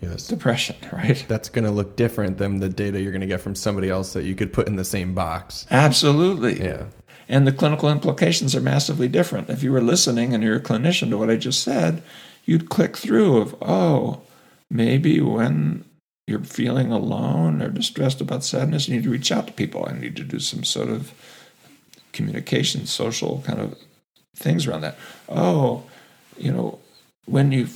yes. depression, right? That's going to look different than the data you're going to get from somebody else that you could put in the same box. Absolutely. Yeah. And the clinical implications are massively different. If you were listening and you're a clinician to what I just said, you'd click through of, oh, maybe when you're feeling alone or distressed about sadness, you need to reach out to people. I need to do some sort of communication, social kind of things around that. Oh, you know, when you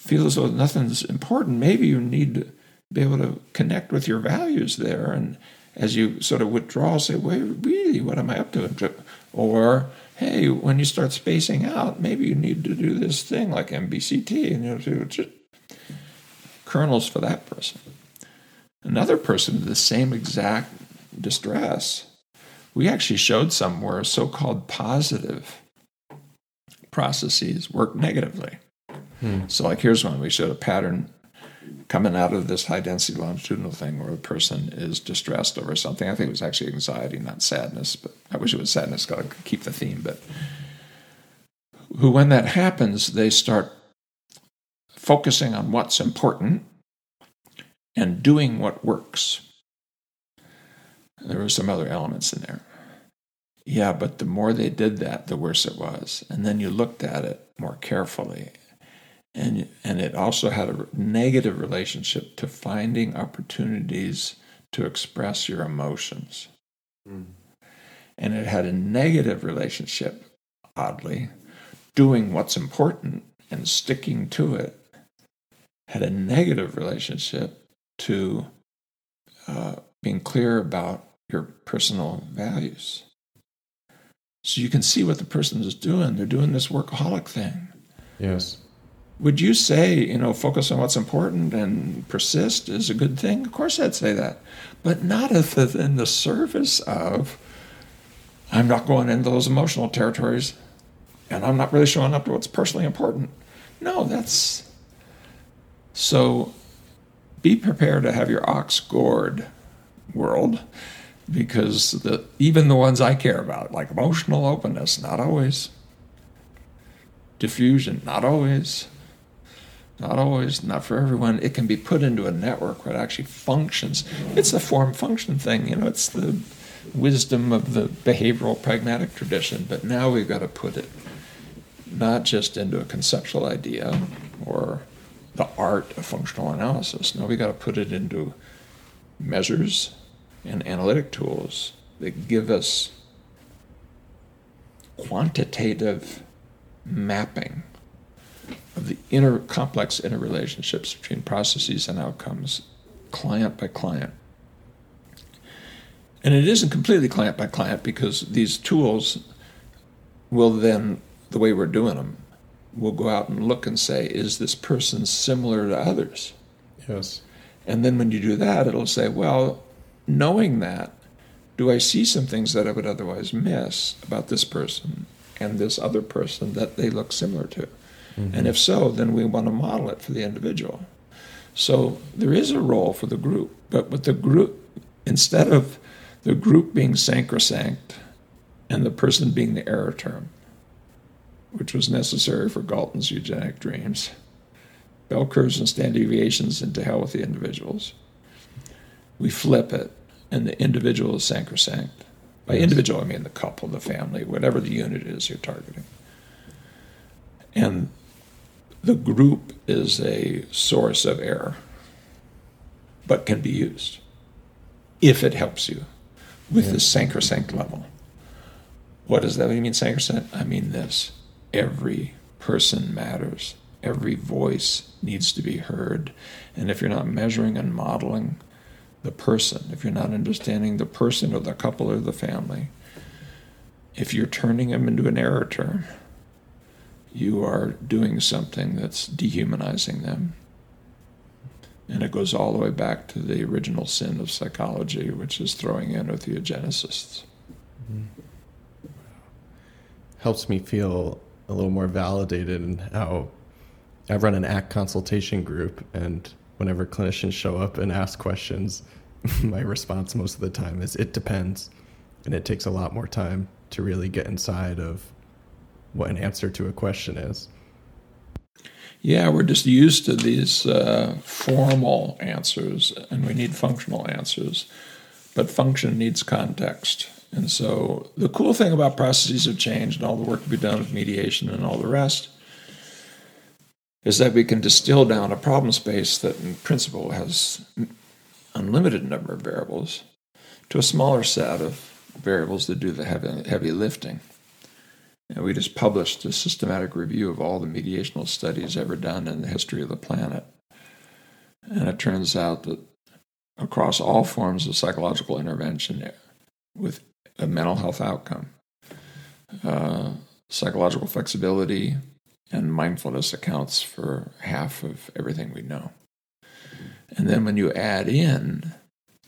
feel as though nothing's important, maybe you need to be able to connect with your values there. And as you sort of withdraw, say, wait, really, what am I up to? Or, hey, when you start spacing out, maybe you need to do this thing like MBCT and you know, just kernels for that person. Another person with the same exact distress, we actually showed some where so called positive processes work negatively. Hmm. So, like, here's one we showed a pattern coming out of this high density longitudinal thing where a person is distressed over something. I think it was actually anxiety, not sadness, but I wish it was sadness, got to keep the theme. But who, when that happens, they start focusing on what's important and doing what works. There were some other elements in there. Yeah, but the more they did that, the worse it was. And then you looked at it more carefully and and it also had a negative relationship to finding opportunities to express your emotions. Mm. and it had a negative relationship oddly doing what's important and sticking to it had a negative relationship to uh, being clear about your personal values. So you can see what the person is doing. They're doing this workaholic thing. Yes would you say, you know, focus on what's important and persist is a good thing? Of course, I'd say that, but not if in the service of I'm not going into those emotional territories and I'm not really showing up to what's personally important. No, that's so be prepared to have your ox gored world because the even the ones I care about, like emotional openness, not always. Defusion, not always not always, not for everyone. It can be put into a network where it actually functions. It's a form function thing, you know, it's the wisdom of the behavioral pragmatic tradition, but now we've got to put it not just into a conceptual idea or the art of functional analysis. Now we've got to put it into measures and analytic tools that give us quantitative mapping of the inner complex interrelationships between processes and outcomes, client by client. And it isn't completely client by client because these tools will then, the way we're doing them, will go out and look and say, is this person similar to others? Yes. And then when you do that, it'll say, well, knowing that, do I see some things that I would otherwise miss about this person and this other person that they look similar to? Mm-hmm. And if so, then we want to model it for the individual. So there is a role for the group, but with the group, instead of the group being sacrosanct and the person being the error term, which was necessary for Galton's eugenic dreams, bell curves and standard deviations into hell with the individuals. We flip it, and the individual is sacrosanct. By yes. individual, I mean the couple, the family, whatever the unit is you're targeting. And the group is a source of error, but can be used if it helps you with yeah. the sacrosanct level. What does that mean, sacrosanct? I mean this every person matters, every voice needs to be heard. And if you're not measuring and modeling the person, if you're not understanding the person or the couple or the family, if you're turning them into an error term, you are doing something that's dehumanizing them. And it goes all the way back to the original sin of psychology, which is throwing in with eugenicists. Mm-hmm. Helps me feel a little more validated in how I run an ACT consultation group, and whenever clinicians show up and ask questions, my response most of the time is it depends. And it takes a lot more time to really get inside of what an answer to a question is. Yeah, we're just used to these uh, formal answers, and we need functional answers. But function needs context. And so the cool thing about processes of change and all the work to be done with mediation and all the rest is that we can distill down a problem space that in principle has unlimited number of variables to a smaller set of variables that do the heavy, heavy lifting. And we just published a systematic review of all the mediational studies ever done in the history of the planet. And it turns out that across all forms of psychological intervention with a mental health outcome, uh, psychological flexibility and mindfulness accounts for half of everything we know. And then when you add in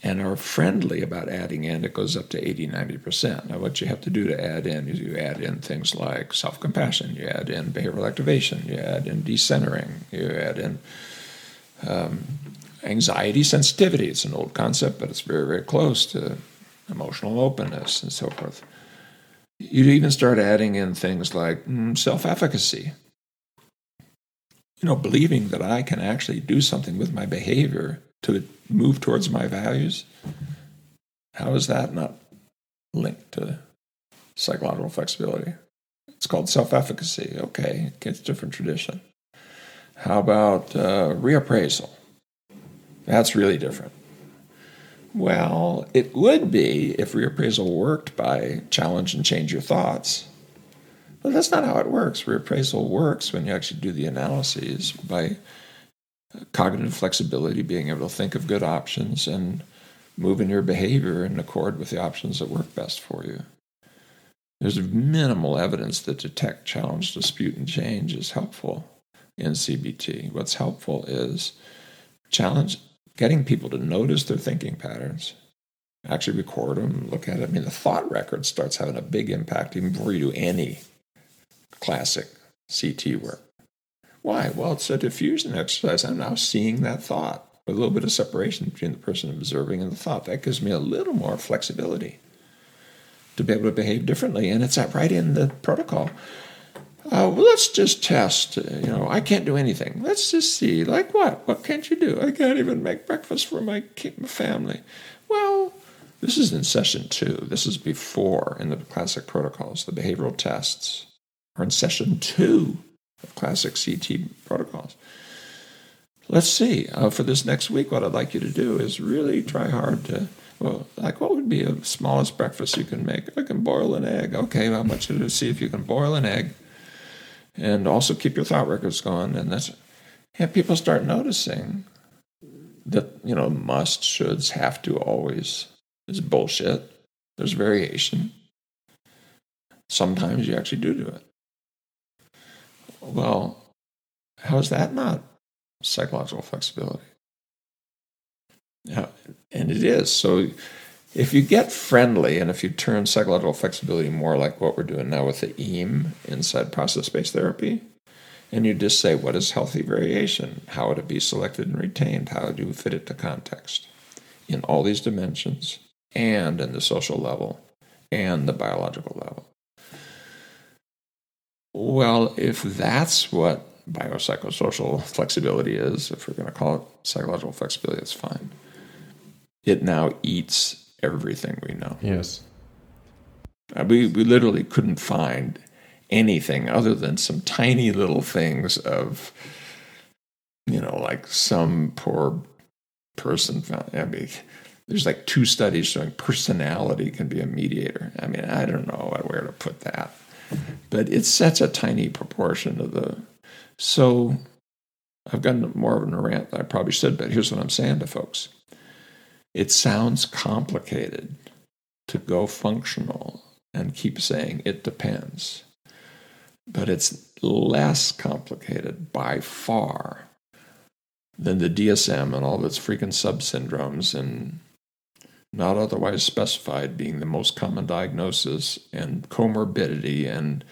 and are friendly about adding in, it goes up to 80, 90%. Now, what you have to do to add in is you add in things like self compassion, you add in behavioral activation, you add in decentering, you add in um, anxiety sensitivity. It's an old concept, but it's very, very close to emotional openness and so forth. You even start adding in things like mm, self efficacy. You know, believing that I can actually do something with my behavior to move towards my values. How is that not linked to psychological flexibility? It's called self efficacy. Okay, it's a different tradition. How about uh, reappraisal? That's really different. Well, it would be if reappraisal worked by challenge and change your thoughts. But that's not how it works. Reappraisal works when you actually do the analyses by cognitive flexibility, being able to think of good options and moving your behavior in accord with the options that work best for you. There's minimal evidence that detect, challenge, dispute, and change is helpful in CBT. What's helpful is challenge getting people to notice their thinking patterns, actually record them, look at it. I mean, the thought record starts having a big impact even before you do any classic CT work. Why? Well, it's a defusion exercise. I'm now seeing that thought with a little bit of separation between the person observing and the thought. That gives me a little more flexibility to be able to behave differently. And it's right in the protocol. Uh, well, let's just test. Uh, you know, I can't do anything. Let's just see. Like what? What can't you do? I can't even make breakfast for my family. Well, this is in session two. This is before in the classic protocols. The behavioral tests are in session two of classic CT protocols. Let's see. Uh, for this next week, what I'd like you to do is really try hard to, well, like what would be the smallest breakfast you can make? I can boil an egg. Okay, I want you to see if you can boil an egg and also keep your thought records going. And that's, yeah, people start noticing that, you know, must, shoulds, have to always is bullshit. There's variation. Sometimes you actually do do it. Well, how is that not psychological flexibility? Yeah, and it is. So if you get friendly and if you turn psychological flexibility more like what we're doing now with the EAM inside process based therapy, and you just say, what is healthy variation? How would it be selected and retained? How do you fit it to context? In all these dimensions, and in the social level, and the biological level. Well, if that's what biopsychosocial flexibility is, if we're going to call it psychological flexibility, that's fine. It now eats everything we know. Yes. Uh, we, we literally couldn't find anything other than some tiny little things of, you know, like some poor person found. I mean, there's like two studies showing personality can be a mediator. I mean, I don't know where to put that, but it's such a tiny proportion of the. So I've gotten more of a rant than I probably should, but here's what I'm saying to folks it sounds complicated to go functional and keep saying it depends, but it's less complicated by far than the DSM and all of its freaking sub syndromes and not otherwise specified being the most common diagnosis and comorbidity and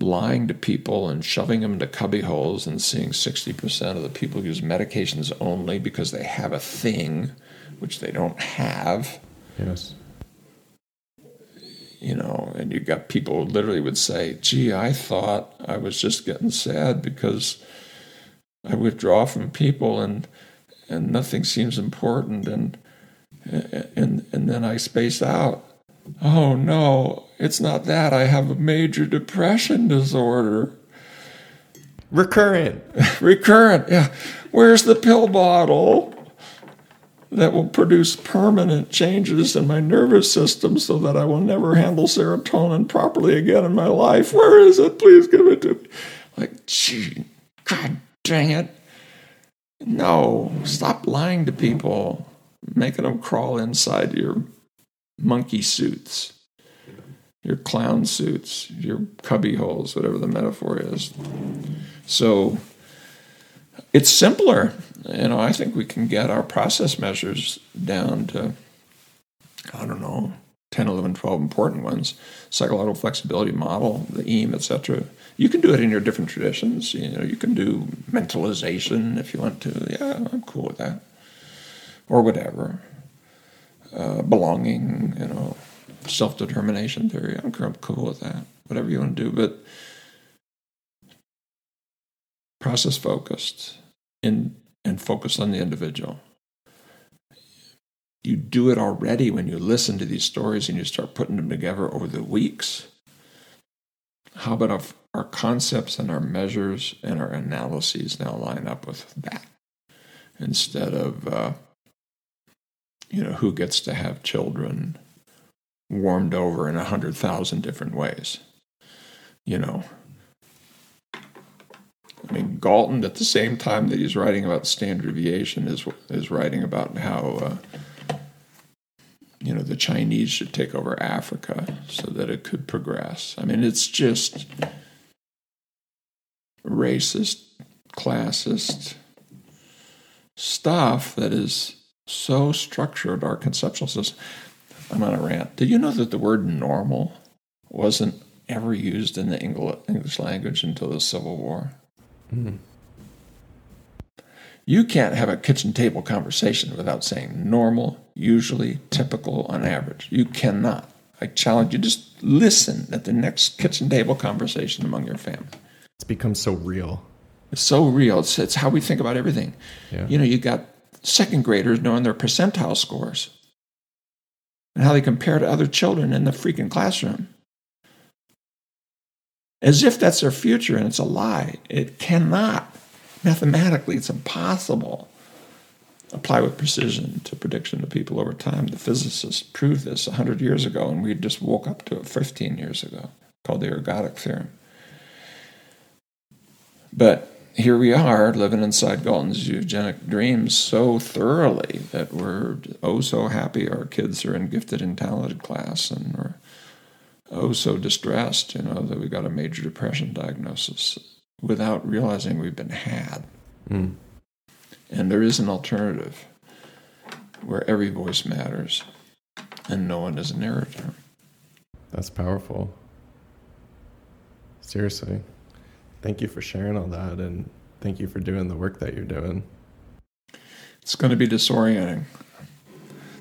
lying to people and shoving them into cubby holes and seeing 60% of the people use medications only because they have a thing which they don't have. Yes. You know, and you got people literally would say, gee, I thought I was just getting sad because I withdraw from people and and nothing seems important and and and then I space out oh no, it's not that. I have a major depression disorder. Recurrent. Recurrent, yeah. Where's the pill bottle that will produce permanent changes in my nervous system so that I will never handle serotonin properly again in my life? Where is it? Please give it to me. Like, gee, God dang it. No, stop lying to people, making them crawl inside your monkey suits, your clown suits, your cubby holes, whatever the metaphor is. So it's simpler. You know, I think we can get our process measures down to, I don't know, 10, 11, 12 important ones, psychological flexibility model, the EAM, etc. You can do it in your different traditions. You know, you can do mentalization if you want to. Yeah, I'm cool with that. Or whatever uh, belonging, you know, self determination theory. I'm cool with that. Whatever you want to do, but process focused in and focused on the individual. You do it already when you listen to these stories and you start putting them together over the weeks. How about our, our concepts and our measures and our analyses now line up with that instead of uh, you know, who gets to have children warmed over in a hundred thousand different ways. You know, I mean, Galton at the same time that he's writing about standard deviation is is writing about how uh, you know the Chinese should take over Africa so that it could progress. I mean, it's just racist, classist stuff that is so structured our conceptual system. I'm on a rant. Did you know that the word normal wasn't ever used in the English language until the Civil War? Mm. You can't have a kitchen table conversation without saying normal, usually, typical, on average. You cannot. I challenge you just listen at the next kitchen table conversation among your family. It's become so real. It's so real. It's, it's how we think about everything. Yeah. You know, you got second graders knowing their percentile scores and how they compare to other children in the freaking classroom. As if that's their future, and it's a lie. It cannot. Mathematically, it's impossible. Apply with precision to prediction of people over time. The physicists proved this 100 years ago, and we just woke up to it 15 years ago, called the ergodic theorem. But here we are living inside Galton's eugenic dreams so thoroughly that we're oh so happy our kids are in gifted and talented class and we're oh so distressed, you know, that we got a major depression diagnosis without realizing we've been had. Mm. And there is an alternative where every voice matters and no one is a narrator. That's powerful. Seriously. Thank you for sharing all that and thank you for doing the work that you're doing. It's going to be disorienting.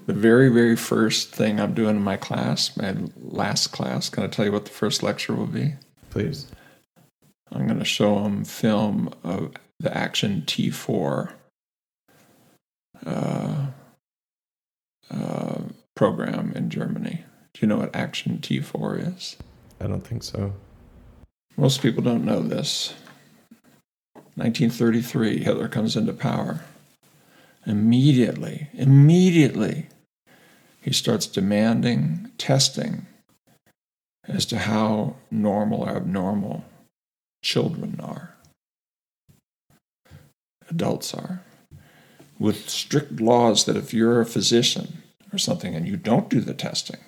The very, very first thing I'm doing in my class, my last class, can I tell you what the first lecture will be? Please. I'm going to show them film of the Action T4 uh, uh, program in Germany. Do you know what Action T4 is? I don't think so. Most people don't know this. 1933, Hitler comes into power. Immediately, immediately, he starts demanding testing as to how normal or abnormal children are, adults are, with strict laws that if you're a physician or something and you don't do the testing,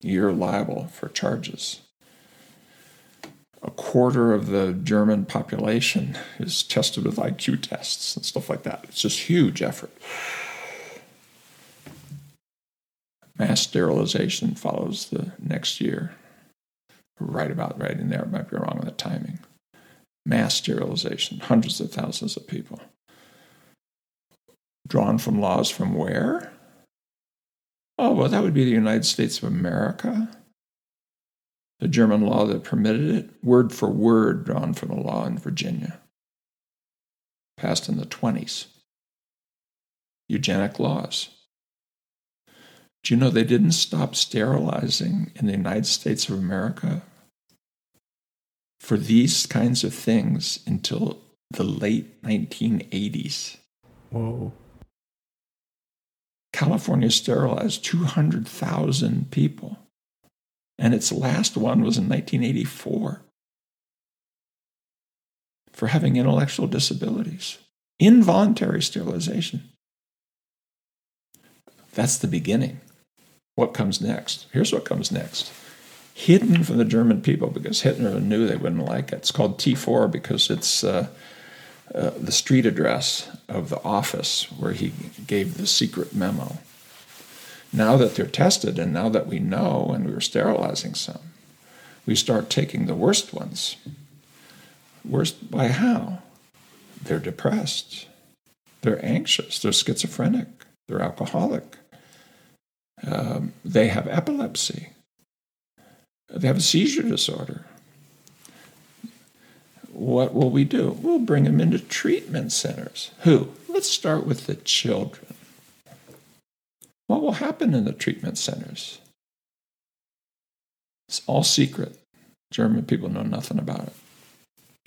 you're liable for charges. A quarter of the German population is tested with IQ tests and stuff like that. It's just huge effort. Mass sterilization follows the next year. Right about right in there. It might be wrong on the timing. Mass sterilization, hundreds of thousands of people. Drawn from laws from where? Oh, well, that would be the United States of America. The German law that permitted it, word for word drawn from a law in Virginia, passed in the 20s. Eugenic laws. Do you know they didn't stop sterilizing in the United States of America for these kinds of things until the late 1980s? Whoa. California sterilized 200,000 people, and its last one was in 1984 for having intellectual disabilities. Involuntary sterilization. That's the beginning. What comes next? Here's what comes next. Hidden from the German people because Hitler knew they wouldn't like it. It's called T4 because it's uh, uh, the street address of the office where he gave the secret memo. Now that they're tested and now that we know and we were sterilizing some, we start taking the worst ones. Worst by how? They're depressed, they're anxious, they're schizophrenic, they're alcoholic, um, they have epilepsy, they have a seizure disorder. What will we do? We'll bring them into treatment centers. Who? Let's start with the children. What will happen in the treatment centers? It's all secret. German people know nothing about it.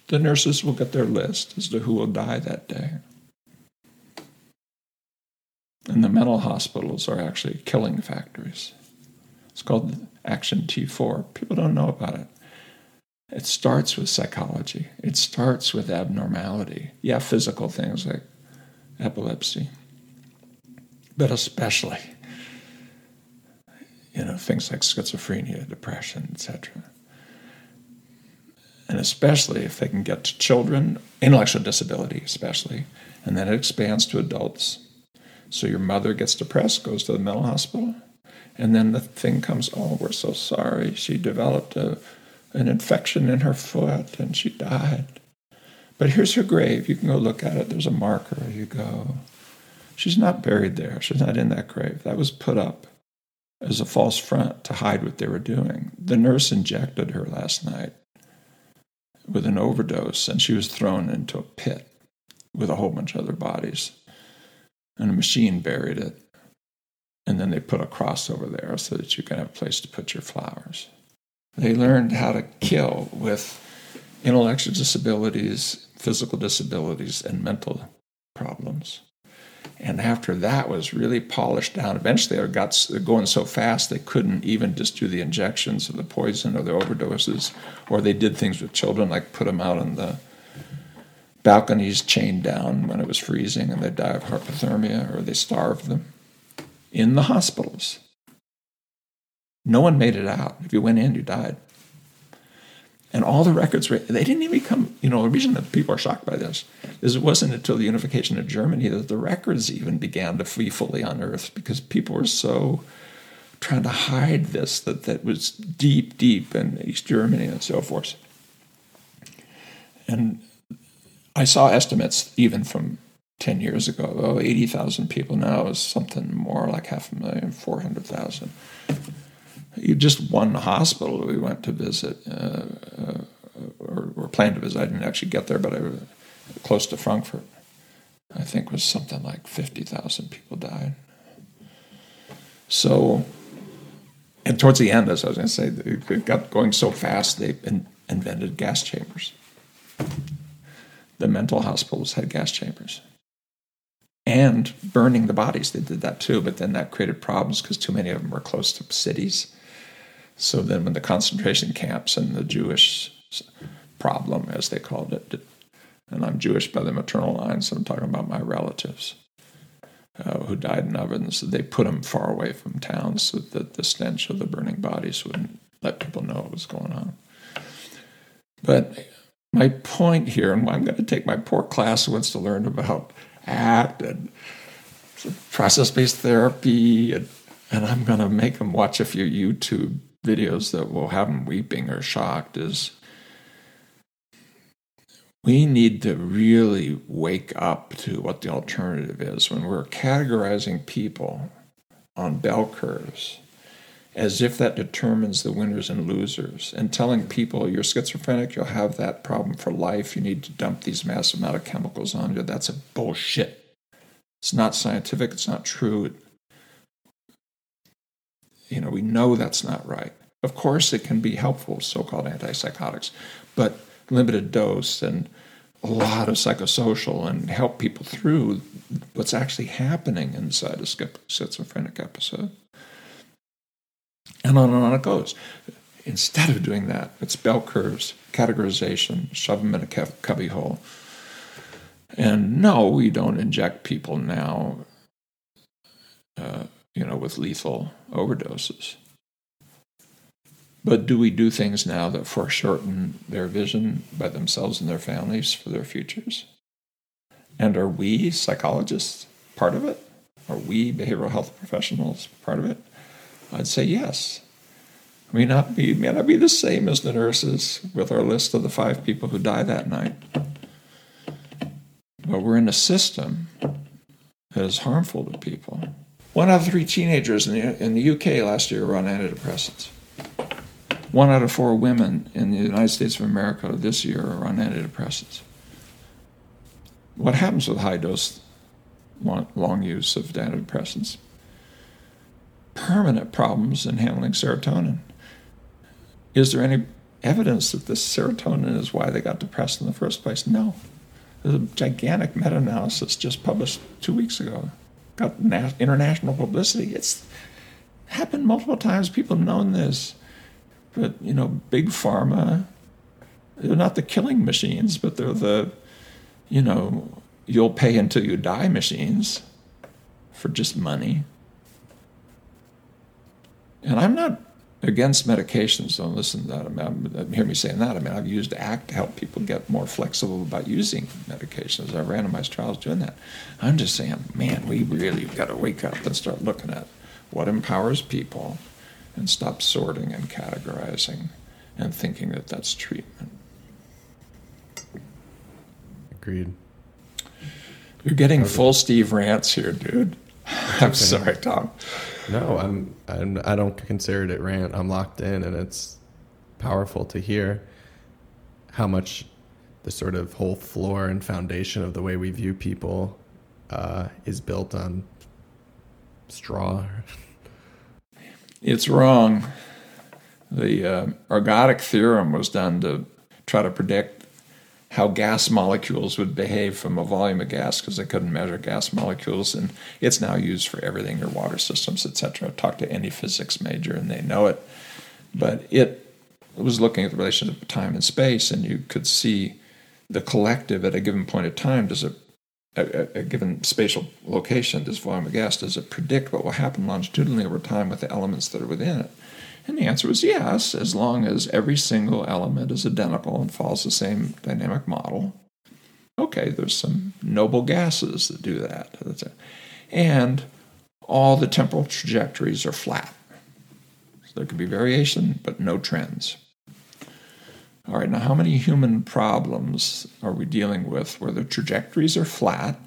The nurses will get their list as to who will die that day. And the mental hospitals are actually killing factories. It's called Action T4. People don't know about it. It starts with psychology, it starts with abnormality. Yeah, physical things like epilepsy, but especially, you know, things like schizophrenia, depression, etc. And especially if they can get to children, intellectual disability, especially, and then it expands to adults so your mother gets depressed, goes to the mental hospital, and then the thing comes, oh, we're so sorry. She developed a, an infection in her foot and she died. But here's her grave. You can go look at it. There's a marker. You go. She's not buried there. She's not in that grave. That was put up as a false front to hide what they were doing. The nurse injected her last night with an overdose, and she was thrown into a pit with a whole bunch of other bodies and a machine buried it. And then they put a cross over there so that you can have a place to put your flowers. They learned how to kill with intellectual disabilities, physical disabilities, and mental problems. And after that was really polished down, eventually they got going so fast they couldn't even just do the injections of the poison or the overdoses, or they did things with children like put them out on the balconies chained down when it was freezing and they die of hypothermia or they starved them in the hospitals. No one made it out. If you went in, you died. And all the records, were, they didn't even come, you know, the reason that people are shocked by this is it wasn't until the unification of Germany that the records even began to be fully unearthed because people were so trying to hide this that that was deep, deep in East Germany and so forth. And I saw estimates even from 10 years ago, oh, 80,000 people now is something more like half a million, 400,000 just one hospital we went to visit, uh, uh, or, or, planned to visit. I didn't actually get there, but I was close to Frankfurt. I think was something like 50,000 people died. So, and towards the end, as I was going to say, it got going so fast, they in, invented gas chambers. The mental hospitals had gas chambers. And burning the bodies, they did that too, but then that created problems because too many of them were close to cities so then, when the concentration camps and the Jewish problem, as they called it, and I'm Jewish by the maternal line, so I'm talking about my relatives uh, who died in ovens, they put them far away from towns so that the stench of the burning bodies wouldn't let people know what was going on. But my point here, and I'm going to take my poor class who wants to learn about ACT and process based therapy, and, and I'm going to make them watch a few YouTube videos that will have them weeping or shocked is we need to really wake up to what the alternative is. When we're categorizing people on bell curves as if that determines the winners and losers and telling people you're schizophrenic you'll have that problem for life. You need to dump these massive amount of chemicals on you. That's a bullshit. It's not scientific. It's not true you know, we know that's not right. Of course, it can be helpful, so called antipsychotics, but limited dose and a lot of psychosocial and help people through what's actually happening inside a schizophrenic episode. And on and on it goes. Instead of doing that, it's bell curves, categorization, shove them in a cubbyhole. And no, we don't inject people now, uh, you know, with lethal overdoses. But do we do things now that foreshorten their vision by themselves and their families for their futures? And are we psychologists part of it? Are we behavioral health professionals part of it? I'd say yes. We not be, may not be the same as the nurses with our list of the five people who die that night. But we're in a system that is harmful to people. One out of three teenagers in the, in the UK last year were on antidepressants. One out of four women in the United States of America this year are on antidepressants. What happens with high dose, long use of antidepressants? Permanent problems in handling serotonin. Is there any evidence that this serotonin is why they got depressed in the first place? No. There's a gigantic meta analysis just published two weeks ago got international publicity. It's happened multiple times. People have known this. But, you know, big pharma, they're not the killing machines, but they're the, you know, you'll pay until you die machines for just money. And I'm not against medications. Don't listen to that. I mean, hear me saying that. I mean, I've used ACT to help people get more flexible about using medications. I've randomized trials doing that. I'm just saying, man, we really got to wake up and start looking at what empowers people and stop sorting and categorizing and thinking that that's treatment. Agreed. You're getting full Steve rants here, dude. I'm okay. sorry, Tom. No, I'm, I'm. I don't consider it rant. I'm locked in, and it's powerful to hear how much the sort of whole floor and foundation of the way we view people uh, is built on straw. It's wrong. The uh, ergodic theorem was done to try to predict how gas molecules would behave from a volume of gas because they couldn't measure gas molecules and it's now used for everything your water systems etc talk to any physics major and they know it but it was looking at the relationship of time and space and you could see the collective at a given point of time does it a, a, given spatial location, this volume of gas, does it predict what will happen longitudinally over time with the elements that are within it? And the answer was yes, as long as every single element is identical and follows the same dynamic model. Okay, there's some noble gases that do that. And all the temporal trajectories are flat. So there could be variation, but no trends. All right, now how many human problems are we dealing with where the trajectories are flat?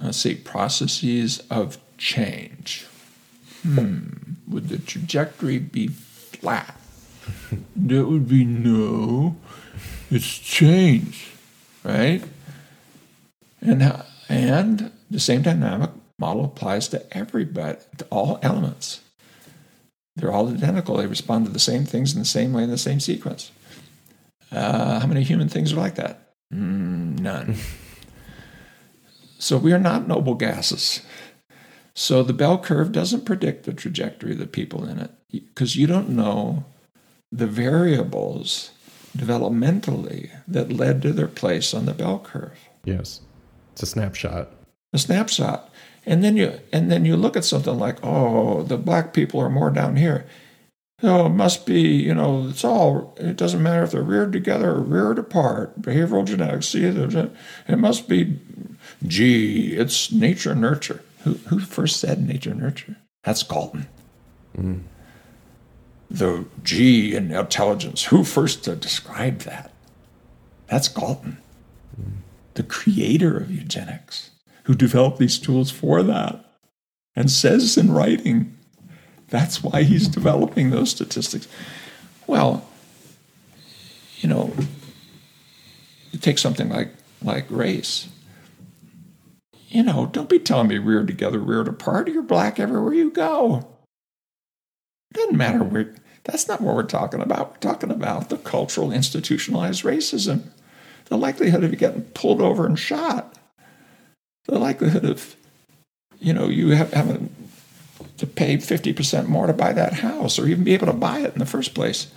Let's see, processes of change. Hmm, would the trajectory be flat? that would be no. It's change, right? And and the same dynamic model applies to everybody, to all elements. They're all identical. They respond to the same things in the same way in the same sequence. Uh, how many human things are like that? Mm, none. so we are not noble gases. So the bell curve doesn't predict the trajectory of the people in it because you don't know the variables developmentally that led to their place on the bell curve. Yes. It's a snapshot. A snapshot. And then you and then you look at something like, oh, the black people are more down here. Oh, it must be, you know, it's all, it doesn't matter if they're reared together or reared apart. Behavioral genetics, see, it must be, gee, it's nature nurture. Who, who first said nature nurture? That's Galton. Mm. The G in intelligence, who first described that? That's Galton, mm. the creator of eugenics who developed these tools for that and says in writing that's why he's developing those statistics. Well, you know, you take something like like race. You know, don't be telling me reared together, reared apart. You're black everywhere you go. It doesn't matter where. That's not what we're talking about. We're talking about the cultural institutionalized racism, the likelihood of you getting pulled over and shot the likelihood of, you know, you have, having to pay 50% more to buy that house or even be able to buy it in the first place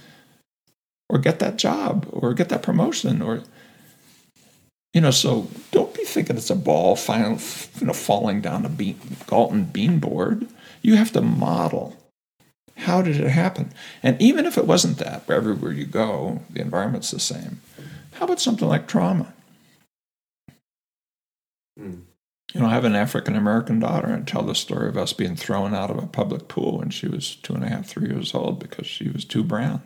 or get that job or get that promotion or, you know, so don't be thinking it's a ball final, you know, falling down a bean, Galton bean board. You have to model how did it happen? And even if it wasn't that, everywhere you go, the environment's the same. How about something like trauma? Mm you know, I have an African American daughter and tell the story of us being thrown out of a public pool when she was two and a half, three years old because she was too brown.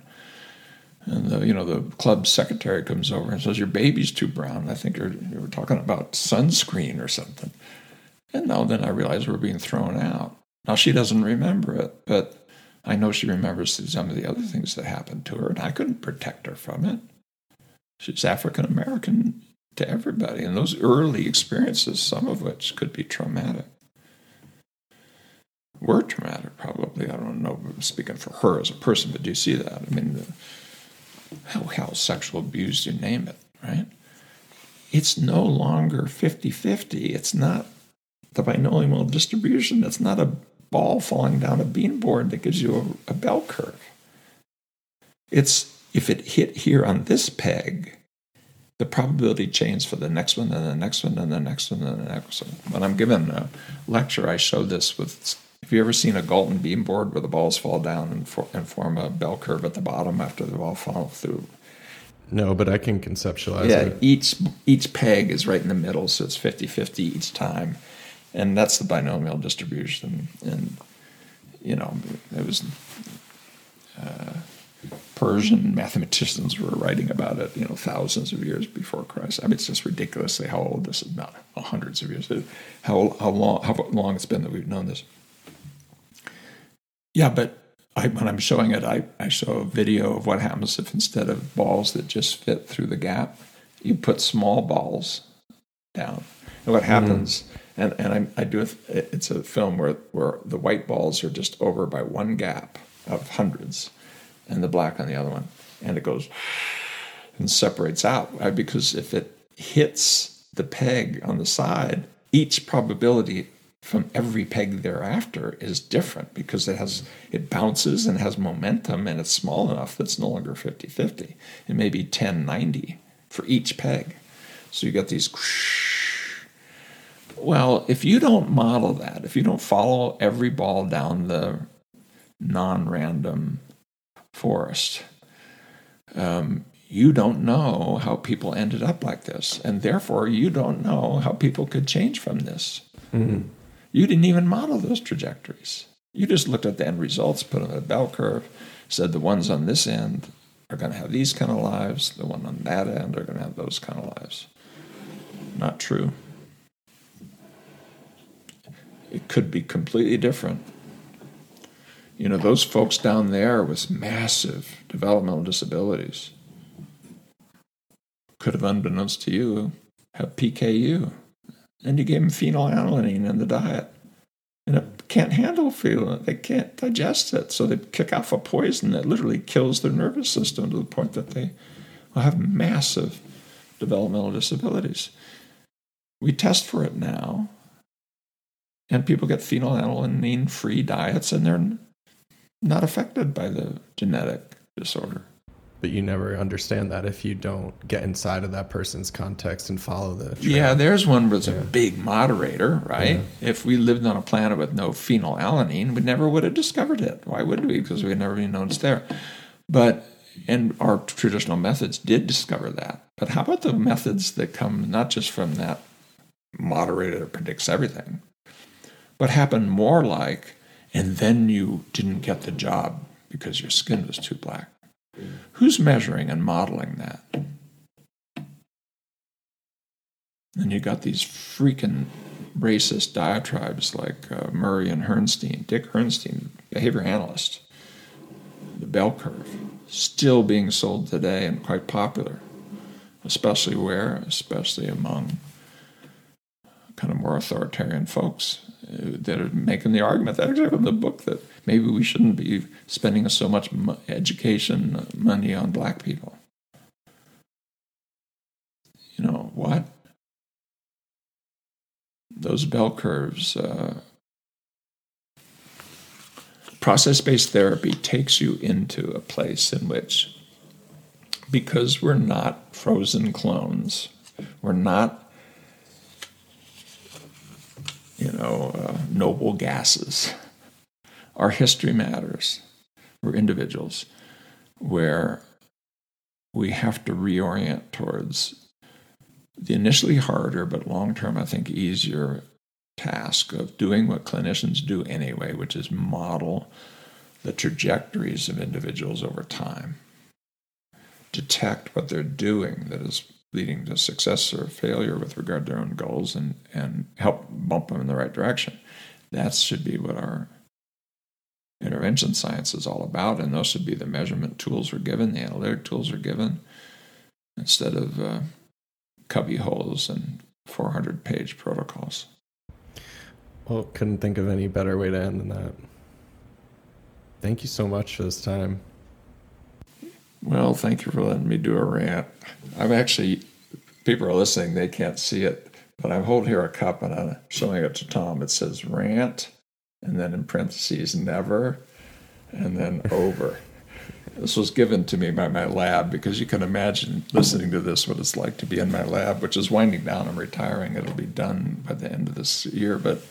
And the, you know, the club secretary comes over and says, "Your baby's too brown." I think you're, you were talking about sunscreen or something. And now then I realize we're being thrown out. Now she doesn't remember it, but I know she remembers some of the other things that happened to her, and I couldn't protect her from it. She's African American to everybody. And those early experiences, some of which could be traumatic, were traumatic, probably. I don't know, speaking for her as a person, but do you see that? I mean, how, how sexual abuse, you name it, right? It's no longer 50 50. It's not the binomial distribution. It's not a ball falling down a beanboard that gives you a, a bell curve. It's if it hit here on this peg, the probability change for the next one and the next one and the next one and the next one. When I'm giving a lecture, I show this with. Have you ever seen a Galton bean board where the balls fall down and, for, and form a bell curve at the bottom after the ball fall through? No, but I can conceptualize yeah, it. each each peg is right in the middle, so it's 50-50 each time. And that's the binomial distribution. And, you know, it was uh, Persian mathematicians were writing about it, you know, thousands of years before Christ. I mean, it's just ridiculously how old this is, not hundreds of years, how, how, long, how long it's been that we've known this. Yeah, but I, when I'm showing it, I, I show a video of what happens if instead of balls that just fit through the gap, you put small balls down. And what happens, mm. and, and I, I do, it, it's a film where, where the white balls are just over by one gap of hundreds and the black on the other one. And it goes and separates out because if it hits the peg on the side, each probability from every peg thereafter is different because it has it bounces and has momentum and it's small enough that it's no longer 50-50. It may be 10-90 for each peg. So you get these. Well, if you don't model that, if you don't follow every ball down the non random forest, um, you don't know how people ended up like this. And therefore, you don't know how people could change from this. Mm-hmm. You didn't even model those trajectories. You just looked at the end results, put them in a bell curve, said the ones on this end are going to have these kind of lives, the one on that end are going to have those kind of lives. Not true. It could be completely different. You know, those folks down there with massive developmental disabilities could have, unbeknownst to you, have PKU. And you give them phenylalanine in the diet. And it can't handle phenylalanine. They can't digest it. So they kick off a poison that literally kills their nervous system to the point that they will have massive developmental disabilities. We test for it now, and people get phenylalanine free diets, and they're not affected by the genetic disorder but you never understand that if you don't get inside of that person's context and follow the trail. yeah there's one was yeah. a big moderator right yeah. if we lived on a planet with no phenylalanine we never would have discovered it why would we because we never even known it's there but and our traditional methods did discover that but how about the methods that come not just from that moderator that predicts everything but happen more like and then you didn't get the job because your skin was too black Who's measuring and modeling that? And you got these freaking racist diatribes like uh, Murray and Herrnstein, Dick Herrnstein, behavior analyst, the bell curve, still being sold today and quite popular, especially where, especially among kind of more authoritarian folks uh, that are making the argument that actually the book that maybe we shouldn't be spending so much education money on black people. You know what? Those bell curves. Uh, process based therapy takes you into a place in which, because we're not frozen clones, we're not you know, uh, noble gases. Our history matters. We're individuals where we have to reorient towards the initially harder but long term, I think, easier task of doing what clinicians do anyway, which is model the trajectories of individuals over time, detect what they're doing that is leading to success or failure with regard to their own goals and, and help bump them in the right direction. That should be what our intervention science is all about, and those should be the measurement tools we're given, the analytic tools are given, instead of uh, cubby holes and 400 page protocols. Well, couldn't think of any better way to end than that. Thank you so much for this time. Well, thank you for letting me do a rant. I'm actually, people are listening, they can't see it, but I'm holding here a cup and I'm showing it to Tom. It says rant, and then in parentheses, never, and then over. This was given to me by my lab because you can imagine listening to this what it's like to be in my lab, which is winding down. I'm retiring. It'll be done by the end of this year, but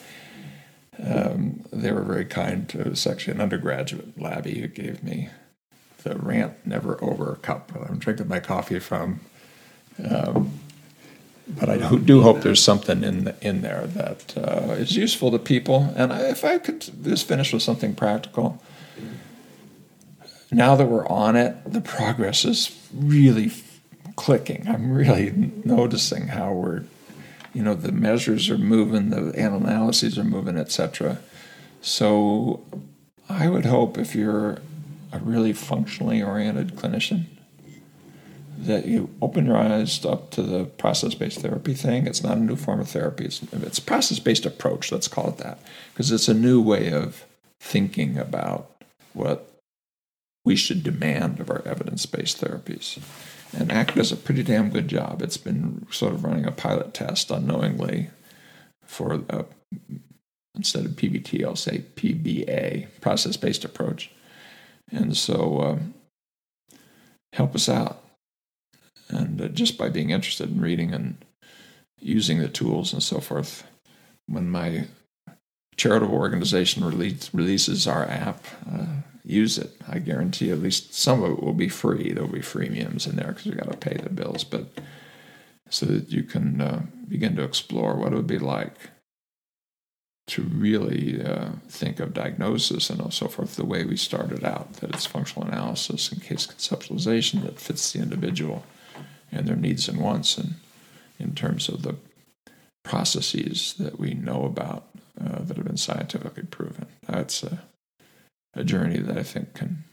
um, they were very kind. It was actually an undergraduate labbie who gave me the rant never over a cup I'm drinking my coffee from. Um, but I do hope there's something in the, in there that uh, is useful to people. And if I could just finish with something practical, now that we're on it, the progress is really clicking. I'm really noticing how we're, you know, the measures are moving, the analyses are moving, etc. So I would hope if you're a really functionally oriented clinician that you open your eyes up to the process-based therapy thing. It's not a new form of therapy. It's, it's a process-based approach. Let's call it that, because it's a new way of thinking about what we should demand of our evidence-based therapies. And ACT does a pretty damn good job. It's been sort of running a pilot test unknowingly for a, instead of PBT, I'll say PBA, process-based approach and so um, help us out. And uh, just by being interested in reading and using the tools and so forth. When my charitable organization release, releases our app, uh, use it. I guarantee at least some of it will be free. There'll be freemiums in there because we got to pay the bills, but so that you can uh, begin to explore what it would be like to really uh, think of diagnosis and so forth the way we started out that it's functional analysis and case conceptualization that fits the individual and their needs and wants and in terms of the processes that we know about uh, that have been scientifically proven that's a, a journey that i think can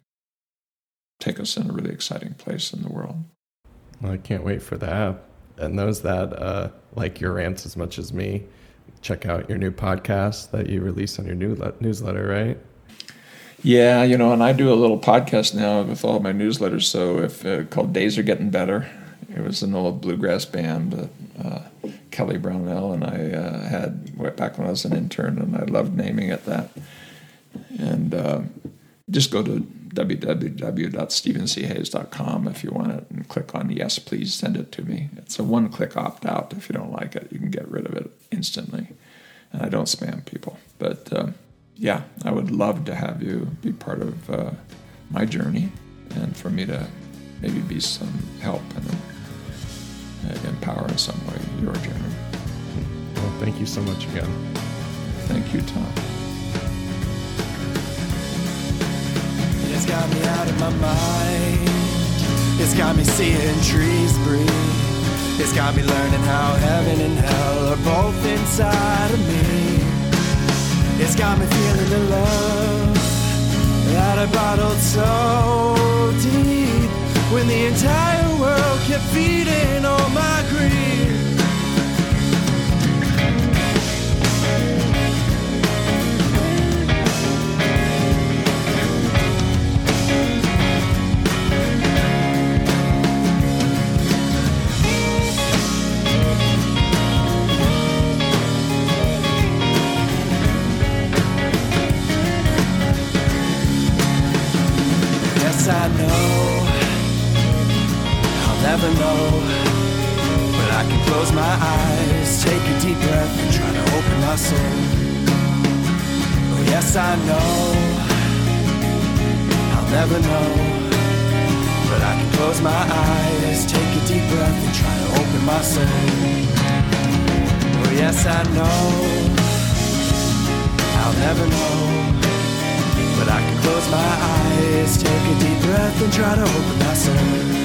take us in a really exciting place in the world well, i can't wait for that. and those that uh, like your rants as much as me check out your new podcast that you release on your new newsletter, right? Yeah, you know, and I do a little podcast now with all my newsletters. So if uh, called Days Are Getting Better, it was an old bluegrass band that uh, Kelly Brownell and I uh, had back when I was an intern, and I loved naming it that. And uh, just go to www.stevenchayes.com if you want it and click on yes, please send it to me. It's a one click opt out. If you don't like it, you can get rid of it instantly. And I don't spam people. But um, yeah, I would love to have you be part of uh, my journey and for me to maybe be some help and empower in some way your journey. Well, thank you so much again. Thank you, Tom. It's got me out of my mind. It's got me seeing trees breathe. It's got me learning how heaven and hell are both inside of me. It's got me feeling the love that I bottled so deep when the entire world kept feeding on my greed. Never know. But I can close my eyes, take a deep breath, and try to open my soul. Oh, yes, I know I'll never know. But I can close my eyes, take a deep breath, and try to open my soul. Oh, yes, I know I'll never know. But I can close my eyes, take a deep breath, and try to open my soul.